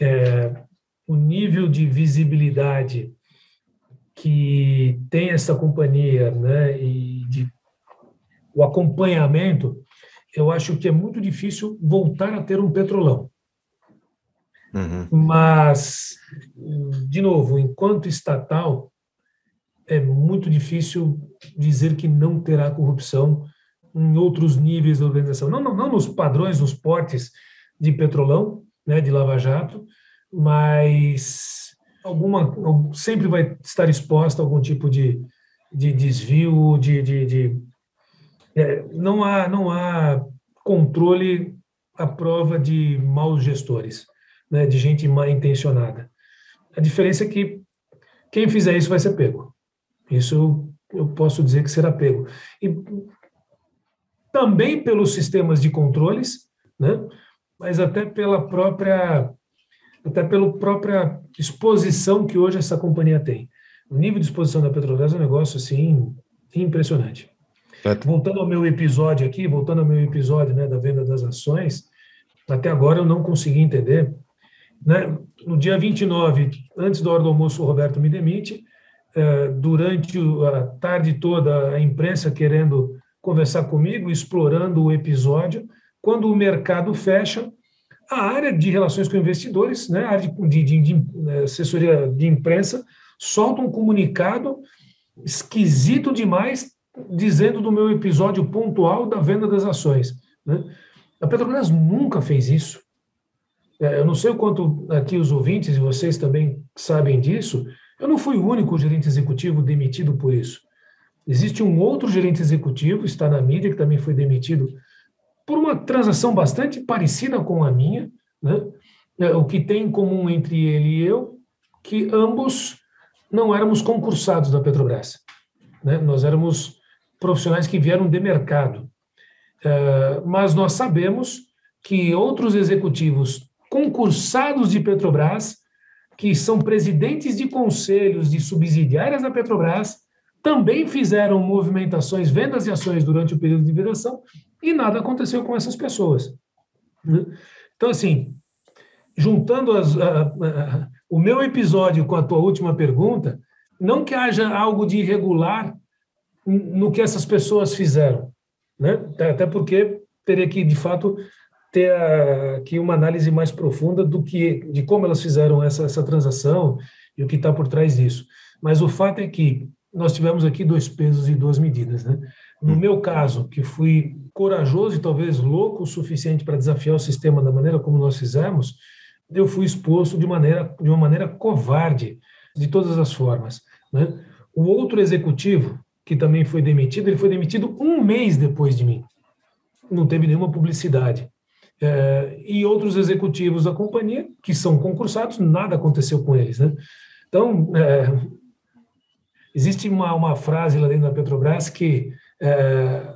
é, o nível de visibilidade que tem essa companhia, né, e de, o acompanhamento, eu acho que é muito difícil voltar a ter um petrolão. Uhum. Mas, de novo, enquanto estatal, é muito difícil dizer que não terá corrupção em outros níveis da organização. Não, não, não nos padrões, nos portes de petrolão, né, de Lava Jato, mas alguma sempre vai estar exposta a algum tipo de, de desvio, de, de, de é, não há não há controle à prova de maus gestores, né, de gente mal intencionada. A diferença é que quem fizer isso vai ser pego. Isso eu, posso dizer que será pego. E também pelos sistemas de controles, né? mas até pela própria até pela própria exposição que hoje essa companhia tem. O nível de exposição da Petrobras é um negócio assim impressionante. Voltando ao meu episódio aqui, voltando ao meu episódio né, da venda das ações, até agora eu não consegui entender. Né? No dia 29, antes da hora do almoço, o Roberto me demite. Eh, durante a tarde toda, a imprensa querendo conversar comigo, explorando o episódio. Quando o mercado fecha, a área de relações com investidores, né, a área de, de, de, de assessoria de imprensa, solta um comunicado esquisito demais, dizendo do meu episódio pontual da venda das ações. Né? A Petrobras nunca fez isso. É, eu não sei o quanto aqui os ouvintes e vocês também sabem disso. Eu não fui o único gerente executivo demitido por isso. Existe um outro gerente executivo, está na mídia, que também foi demitido por uma transação bastante parecida com a minha, né? É, o que tem em comum entre ele e eu, que ambos não éramos concursados da Petrobras. Né? Nós éramos profissionais que vieram de mercado. Uh, mas nós sabemos que outros executivos concursados de Petrobras, que são presidentes de conselhos de subsidiárias da Petrobras, também fizeram movimentações, vendas e ações durante o período de vedação e nada aconteceu com essas pessoas. Né? Então, assim, juntando as, a, a, o meu episódio com a tua última pergunta, não que haja algo de irregular no que essas pessoas fizeram, né? Até porque teria que, de fato, ter aqui uma análise mais profunda do que de como elas fizeram essa, essa transação e o que está por trás disso. Mas o fato é que nós tivemos aqui dois pesos e duas medidas. Né? No meu caso, que fui corajoso e talvez louco o suficiente para desafiar o sistema da maneira como nós fizemos, eu fui exposto de, maneira, de uma maneira covarde, de todas as formas. Né? O outro executivo, que também foi demitido, ele foi demitido um mês depois de mim. Não teve nenhuma publicidade. É, e outros executivos da companhia, que são concursados, nada aconteceu com eles. Né? Então, é, Existe uma, uma frase lá dentro da Petrobras que é,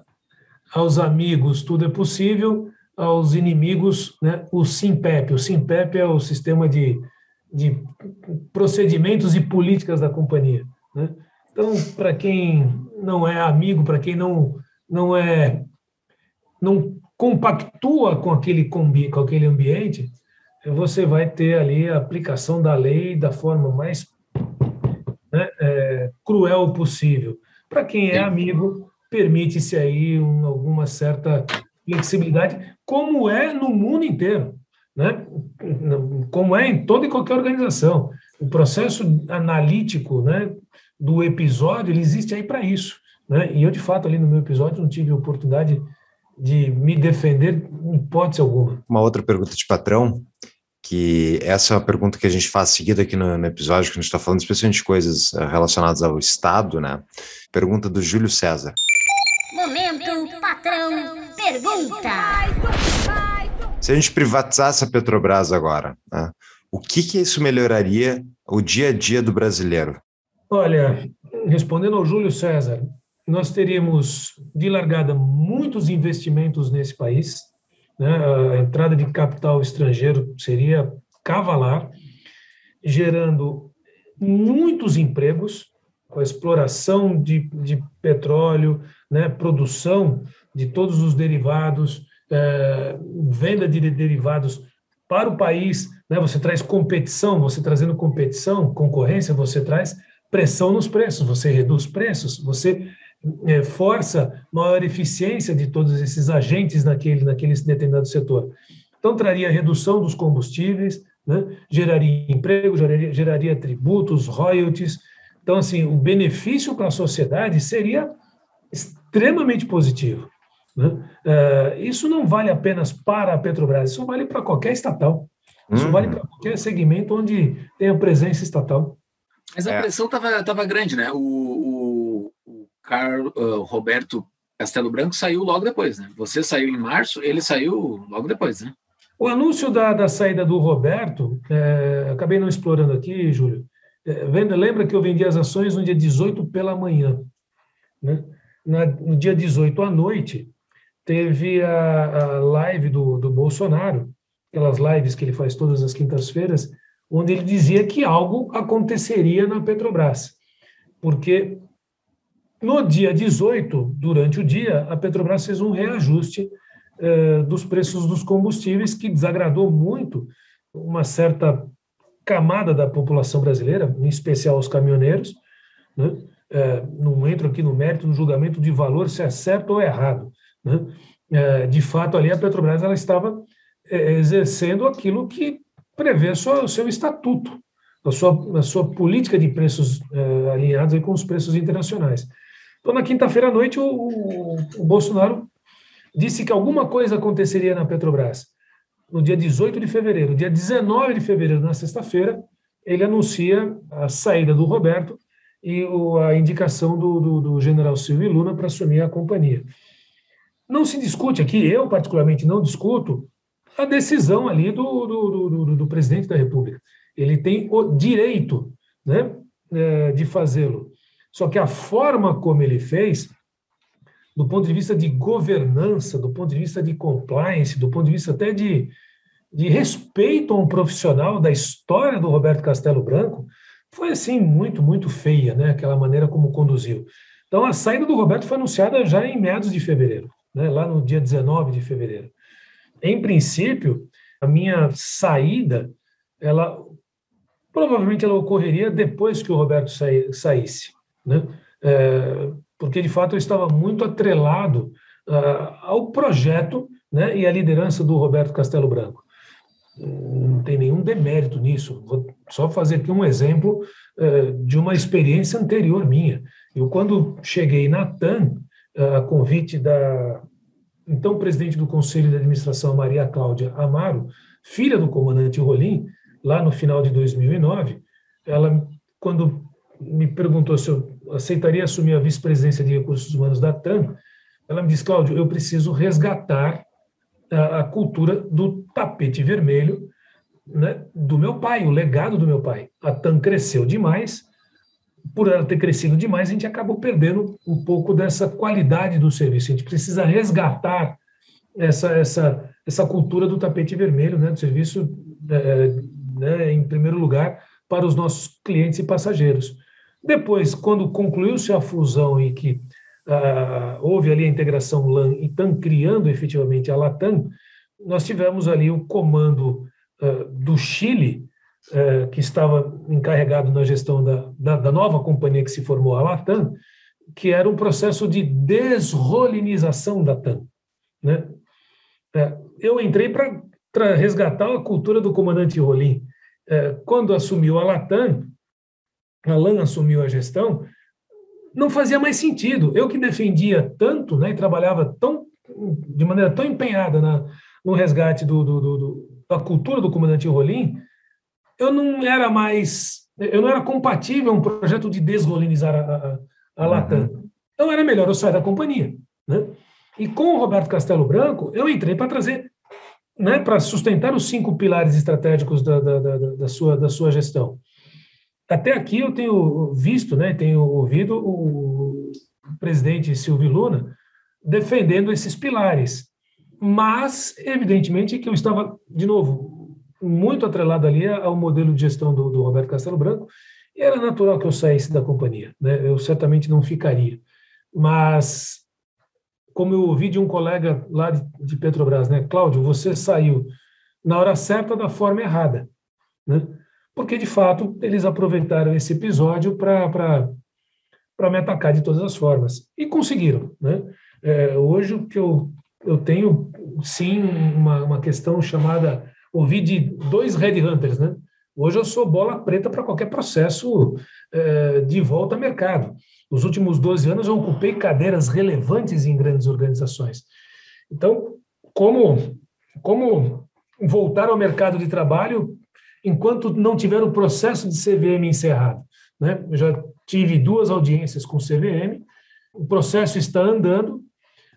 aos amigos tudo é possível, aos inimigos né, o SIMPEP. O SIMPEP é o sistema de, de procedimentos e políticas da companhia. Né? Então, para quem não é amigo, para quem não, não é não compactua com aquele, com aquele ambiente, você vai ter ali a aplicação da lei da forma mais né, é, cruel possível. Para quem é amigo, permite-se aí um, alguma certa flexibilidade, como é no mundo inteiro, né? como é em toda e qualquer organização. O processo analítico né, do episódio ele existe aí para isso. Né? E eu, de fato, ali no meu episódio, não tive oportunidade de me defender em hipótese alguma. Uma outra pergunta de patrão, que essa é uma pergunta que a gente faz seguida aqui no, no episódio, que a gente está falando especialmente de coisas eh, relacionadas ao Estado, né? Pergunta do Júlio César. Momento patrão pergunta. Se a gente privatizasse a Petrobras agora, né, o que, que isso melhoraria o dia a dia do brasileiro? Olha, respondendo ao Júlio César, nós teríamos de largada muitos investimentos nesse país, né? a entrada de capital estrangeiro seria cavalar, gerando muitos empregos, com a exploração de, de petróleo, né? produção de todos os derivados, é, venda de derivados para o país, né? você traz competição, você trazendo competição, concorrência, você traz pressão nos preços, você reduz preços, você é, força maior eficiência de todos esses agentes naquele, naquele determinado setor. Então, traria redução dos combustíveis, né? geraria emprego, geraria, geraria tributos, royalties. Então, assim, o benefício para a sociedade seria extremamente positivo. Né? Uh, isso não vale apenas para a Petrobras, isso vale para qualquer estatal. Isso vale para qualquer segmento onde tenha presença estatal. Mas a é. pressão estava grande, né? O, o, Carlos uh, Roberto Castelo Branco saiu logo depois, né? Você saiu em março, ele saiu logo depois, né? O anúncio da, da saída do Roberto, é, acabei não explorando aqui, Júlio. É, lembra que eu vendi as ações no dia 18 pela manhã. Né? Na, no dia 18 à noite, teve a, a live do, do Bolsonaro, aquelas lives que ele faz todas as quintas-feiras, onde ele dizia que algo aconteceria na Petrobras. Porque no dia 18, durante o dia, a Petrobras fez um reajuste eh, dos preços dos combustíveis que desagradou muito uma certa camada da população brasileira, em especial os caminhoneiros. Né? Eh, não entro aqui no mérito do julgamento de valor se é certo ou errado. Né? Eh, de fato, ali a Petrobras ela estava exercendo aquilo que prevê o seu estatuto, a sua, a sua política de preços alinhados com os preços internacionais. Então, na quinta-feira à noite, o, o, o, Bolsonaro disse que alguma coisa aconteceria na Petrobras. No dia 18 de fevereiro, dia 19 de fevereiro, na sexta-feira, ele anuncia a saída do Roberto e o, a indicação do, do, do general Silvio Luna para assumir a companhia. Não se discute aqui, eu particularmente não discuto, a decisão ali do, do, do, do presidente da República. Ele tem o direito né, é, de fazê-lo. Só que a forma como ele fez, do ponto de vista de governança, do ponto de vista de compliance, do ponto de vista até de, de respeito a um profissional da história do Roberto Castelo Branco, foi assim muito, muito feia, né? Aquela maneira como conduziu. Então, a saída do Roberto foi anunciada já em meados de fevereiro, né? lá no dia 19 de fevereiro. Em princípio, a minha saída, ela provavelmente ela ocorreria depois que o Roberto saísse, né? É, porque de fato eu estava muito atrelado uh, ao projeto, né, e à liderança do Roberto Castelo Branco. Não tem nenhum demérito nisso. Vou só fazer aqui um exemplo uh, de uma experiência anterior minha. Eu quando cheguei na TAM, a convite da então presidente do Conselho de Administração, Maria Cláudia Amaro, filha do comandante Rolim, lá no final de 2009, ela, quando me perguntou se eu aceitaria assumir a vice-presidência de recursos humanos da TAM, ela me disse, Cláudio, eu preciso resgatar a, a cultura do tapete vermelho né, do meu pai, o legado do meu pai. A TAM cresceu demais, por ela ter crescido demais, a gente acabou perdendo um pouco dessa qualidade do serviço. A gente precisa resgatar essa, essa, essa cultura do tapete vermelho, né, do serviço, é, né, em primeiro lugar, para os nossos clientes e passageiros. Depois, quando concluiu-se a fusão e que ah, houve ali a integração LAN e TAM criando efetivamente a Latam, nós tivemos ali o comando uh, do Chile, uh, que estava encarregado na gestão da, da, da, nova companhia que se formou, a Latam, que era um processo de desrolinização da TAM. Né? Uh, eu entrei para resgatar a cultura do comandante Rolim. quando assumiu a Latam, a LAN assumiu a gestão, não fazia mais sentido. Eu que defendia tanto né, e trabalhava tão, de maneira tão empenhada na, no resgate do, do, do, da cultura do comandante Rolim, eu não era mais, eu não era compatível a um projeto de desrolinizar a, a, a Latam. Uhum. Então era melhor eu sair da companhia. Né? E com o Roberto Castelo Branco, eu entrei para trazer, né, para sustentar os cinco pilares estratégicos da, da, da, da, sua, da sua gestão. Até aqui eu tenho visto, né, tenho ouvido o presidente Silvio Luna defendendo esses pilares. Mas, evidentemente, que eu estava, de novo, muito atrelado ali ao modelo de gestão do, do Roberto Castelo Branco, e era natural que eu saísse da companhia. Né? Eu certamente não ficaria. Mas, como eu ouvi de um colega lá de, de Petrobras, né? Cláudio, você saiu na hora certa da forma errada. Né? Porque, de fato, eles aproveitaram esse episódio para me atacar de todas as formas. E conseguiram. Né? É, hoje, o que eu eu tenho, sim, uma, uma questão chamada. Ouvi de dois headhunters, né? Hoje eu sou bola preta para qualquer processo é, de volta ao mercado. Nos últimos 12 anos eu ocupei cadeiras relevantes em grandes organizações. Então, como, como voltar ao mercado de trabalho enquanto não tiver o processo de CVM encerrado? Né? Eu já tive duas audiências com CVM, o processo está andando,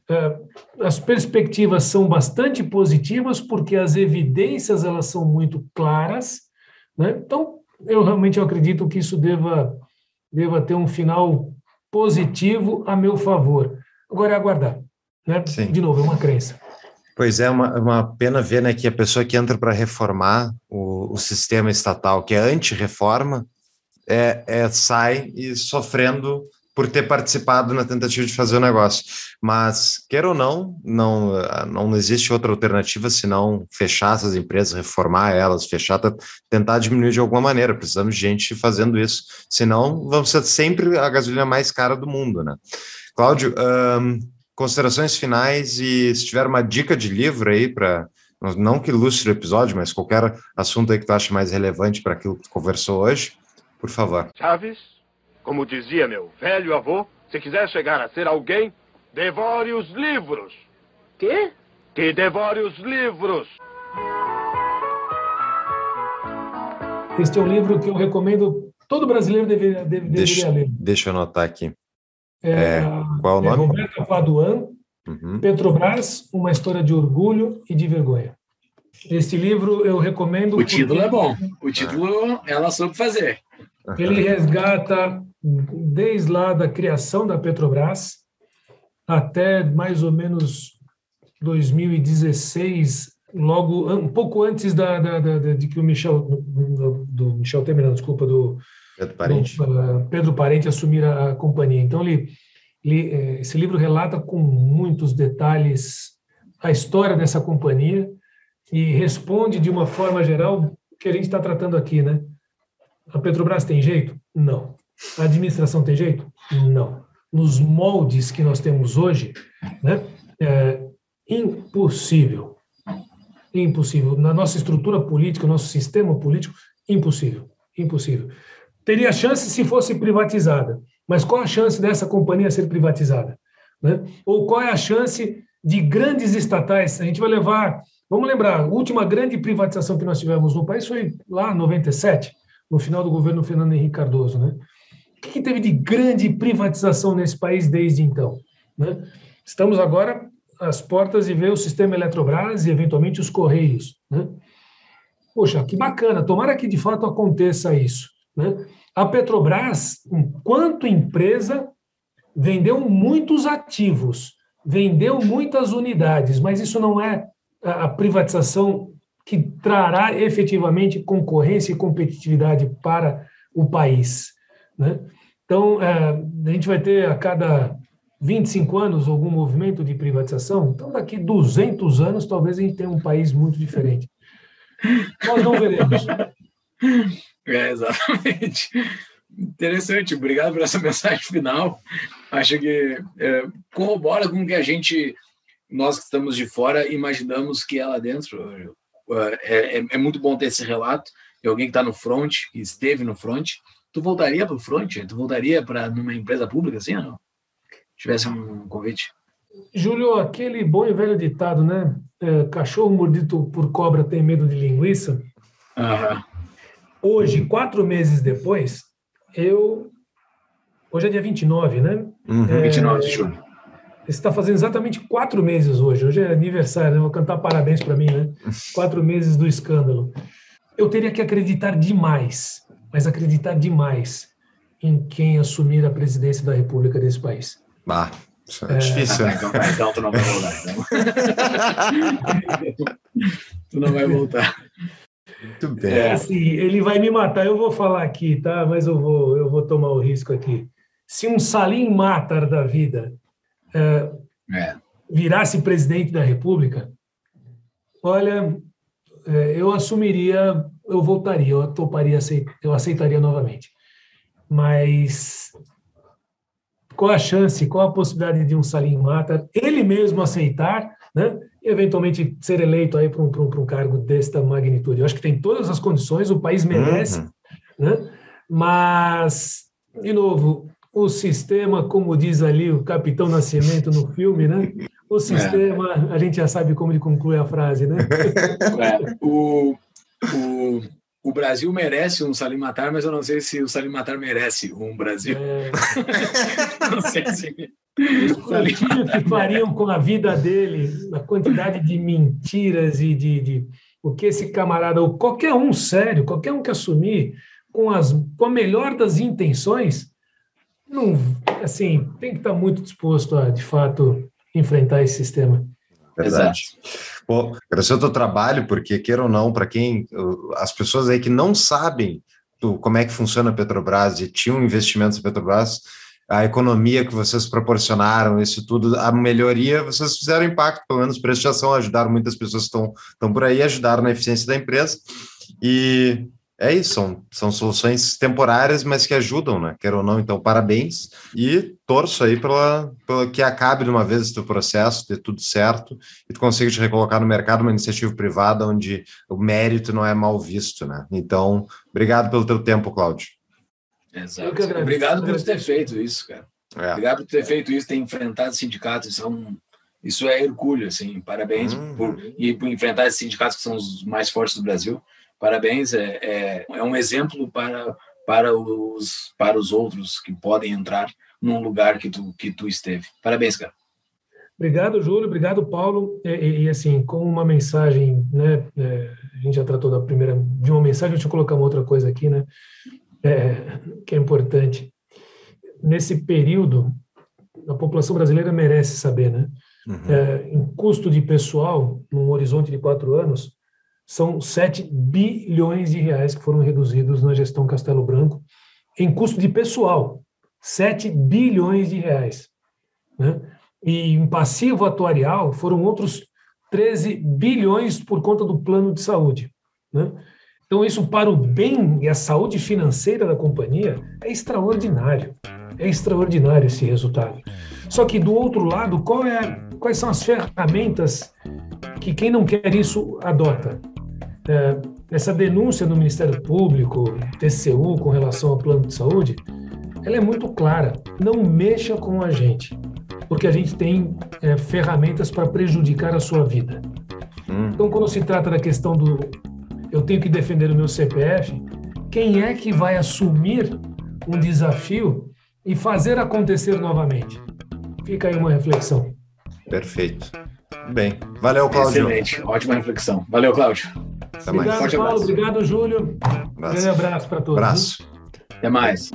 é, as perspectivas são bastante positivas porque as evidências elas são muito claras, né? Então, eu realmente acredito que isso deva deva ter um final positivo a meu favor. Agora é aguardar, né? Sim. De novo, é uma crença. Pois é, uma, uma pena ver né, que a pessoa que entra para reformar o, o sistema estatal, que é anti-reforma, é, é, sai e sofrendo por ter participado na tentativa de fazer o negócio. Mas, quer ou não, não, não existe outra alternativa senão fechar essas empresas, reformar elas, fechar, tentar diminuir de alguma maneira. Precisamos de gente fazendo isso, senão vamos ser sempre a gasolina mais cara do mundo, né? Cláudio, considerações finais e se tiver uma dica de livro aí para não que ilustre o episódio, mas qualquer assunto aí que tu acha mais relevante para aquilo que tu conversou hoje, por favor. Chaves, como dizia meu velho avô, se quiser chegar a ser alguém, devore os livros. Quê? Que devore os livros. Este é um livro que eu recomendo, todo brasileiro deveria, deveria deixa, ler. Deixa eu anotar aqui. É, é, qual o é nome? É Roberta Paduan, uhum. Petrobras, uma história de orgulho e de vergonha. Este livro eu recomendo. O título é bom. O título ela soube fazer. Ele resgata desde lá da criação da Petrobras até mais ou menos 2016, logo um pouco antes da, da, da de que o Michel do, do Michel Temer, não, desculpa, do Pedro Parente, do, uh, Pedro Parente assumir a, a companhia. Então ele, ele, eh, esse livro relata com muitos detalhes a história dessa companhia e responde de uma forma geral que a gente está tratando aqui, né? A Petrobras tem jeito? Não. A administração tem jeito? Não. Nos moldes que nós temos hoje, né, é impossível. Impossível. Na nossa estrutura política, nosso sistema político, impossível. Impossível. Teria chance se fosse privatizada. Mas qual a chance dessa companhia ser privatizada? Né? Ou qual é a chance de grandes estatais? A gente vai levar. Vamos lembrar, a última grande privatização que nós tivemos no país foi lá em 97 no final do governo Fernando Henrique Cardoso. Né? O que, que teve de grande privatização nesse país desde então? Né? Estamos agora às portas de ver o sistema Eletrobras e, eventualmente, os Correios. Né? Poxa, que bacana, tomara que de fato aconteça isso. Né? A Petrobras, enquanto empresa, vendeu muitos ativos, vendeu muitas unidades, mas isso não é a privatização que trará efetivamente concorrência e competitividade para o país. Né? Então, é, a gente vai ter a cada 25 anos algum movimento de privatização, então daqui 200 anos talvez a gente tenha um país muito diferente. Nós não veremos. É, exatamente. Interessante, obrigado por essa mensagem final. Acho que é, corrobora com o que a gente, nós que estamos de fora, imaginamos que é lá dentro. É, é, é muito bom ter esse relato de alguém que está no front, que esteve no front. Tu voltaria para o front? Tu voltaria para numa empresa pública assim ou não? Tivesse um convite? Júlio, aquele bom e velho ditado, né? É, cachorro mordido por cobra tem medo de linguiça. Aham. Hoje, quatro meses depois, eu. Hoje é dia 29, né? Uhum. É, 29 de julho. Está fazendo exatamente quatro meses hoje. Hoje é aniversário, né? Vou cantar parabéns para mim, né? Quatro meses do escândalo. Eu teria que acreditar demais, mas acreditar demais em quem assumir a presidência da República desse país. Ah, isso é, difícil. Ah, né? então, então tu não vai voltar. Então. tu não vai voltar. Muito bem. É. Assim, ele vai me matar, eu vou falar aqui, tá? Mas eu vou, eu vou tomar o risco aqui. Se um Salim Matar da vida eh, É. virasse presidente da República, olha, eh, eu assumiria, eu voltaria, eu toparia, eu aceitaria novamente. Mas qual a chance, qual a possibilidade de um Salim Matar, ele mesmo aceitar, né? E eventualmente ser eleito aí para um, pra um, pra um cargo desta magnitude? Eu acho que tem todas as condições, o país merece, Uhum. né? Mas, de novo, o sistema, como diz ali o Capitão Nascimento no filme, né? O sistema, a gente já sabe como ele conclui a frase, né? É, o, o, o Brasil merece um Salim Matar, mas eu não sei se o Salim Matar merece um Brasil. É, Não sei se. O que fariam com a vida dele, a quantidade de mentiras e de, de o que esse camarada, ou qualquer um sério, qualquer um que assumir com, as, com a melhor das intenções, não, assim, tem que estar muito disposto a, de fato, enfrentar esse sistema. Verdade. Pô, agradecer o teu trabalho, porque, queira ou não, para quem. As pessoas aí que não sabem do- como é que funciona a Petrobras e tinham investimentos na Petrobras, a economia que vocês proporcionaram, isso tudo, a melhoria, vocês fizeram impacto, pelo menos preço de ação, ajudaram muitas pessoas que estão, estão por aí, ajudaram na eficiência da empresa. E é isso, são, são soluções temporárias, mas que ajudam, né? Quer ou não, então, parabéns. E torço aí pela, pela que acabe de uma vez esse processo, dê tudo certo, e tu consiga te recolocar no mercado uma iniciativa privada onde o mérito não é mal visto, né? Então, obrigado pelo teu tempo, Cláudio. Exato. Obrigado por ter feito isso, cara. É. Obrigado por ter feito isso, ter enfrentado sindicatos. Isso é, um, isso é hercúleo, assim. Parabéns Uhum. por, e por enfrentar esses sindicatos que são os mais fortes do Brasil. Parabéns. É, é, é um exemplo para, para, os, para os outros que podem entrar num lugar que tu, que tu esteve. Parabéns, cara. Obrigado, Júlio. Obrigado, Paulo. E, e- e, assim, com uma mensagem, né? é, a gente já tratou da primeira de uma mensagem. Deixa eu colocar uma outra coisa aqui, né? É, que é importante. Nesse período, a população brasileira merece saber, né? Uhum. É, em custo de pessoal, num horizonte de quatro anos, são 7 bilhões de reais que foram reduzidos na gestão Castelo Branco, em custo de pessoal, 7 bilhões de reais. Né? E em passivo atuarial foram outros 13 bilhões por conta do plano de saúde. Né? Então, isso para o bem e a saúde financeira da companhia é extraordinário. É extraordinário esse resultado. Só que, do outro lado, qual é, quais são as ferramentas que quem não quer isso adota? É, essa denúncia do Ministério Público, TCU, com relação ao plano de saúde, ela é muito clara. Não mexa com a gente, porque a gente tem é, ferramentas para prejudicar a sua vida. Hum. Então, quando se trata da questão do eu tenho que defender o meu CPF, quem é que vai assumir um desafio e fazer acontecer novamente? Fica aí uma reflexão. Perfeito. Bem. Valeu, Cláudio. Excelente. Ótima reflexão. Valeu, Cláudio. Até mais. Obrigado, Forte Paulo. abraço. Obrigado, Júlio. Um grande Abraço. abraço para todos. Abraço. Até mais.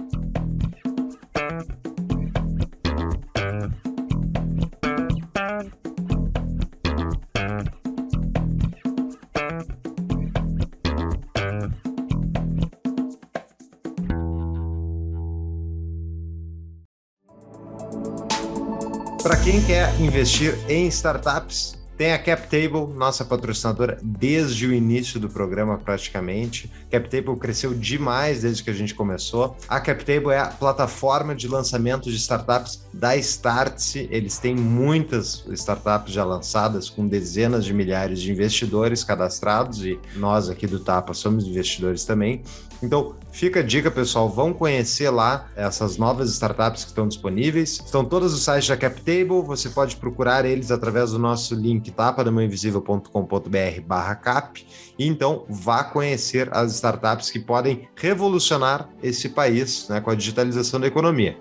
Investir em startups, Tem a CapTable, nossa patrocinadora desde o início do programa praticamente. CapTable cresceu demais desde que a gente começou. A CapTable é a plataforma de lançamento de startups da Startse. Eles têm muitas startups já lançadas com dezenas de milhares de investidores cadastrados e nós aqui do Tapa somos investidores também. Então, fica a dica, pessoal, vão conhecer lá essas novas startups que estão disponíveis. Estão todos os sites da CapTable, você pode procurar eles através do nosso link tapadamainvisível.com.br barra cap. E então, vá conhecer as startups que podem revolucionar esse país né, com a digitalização da economia.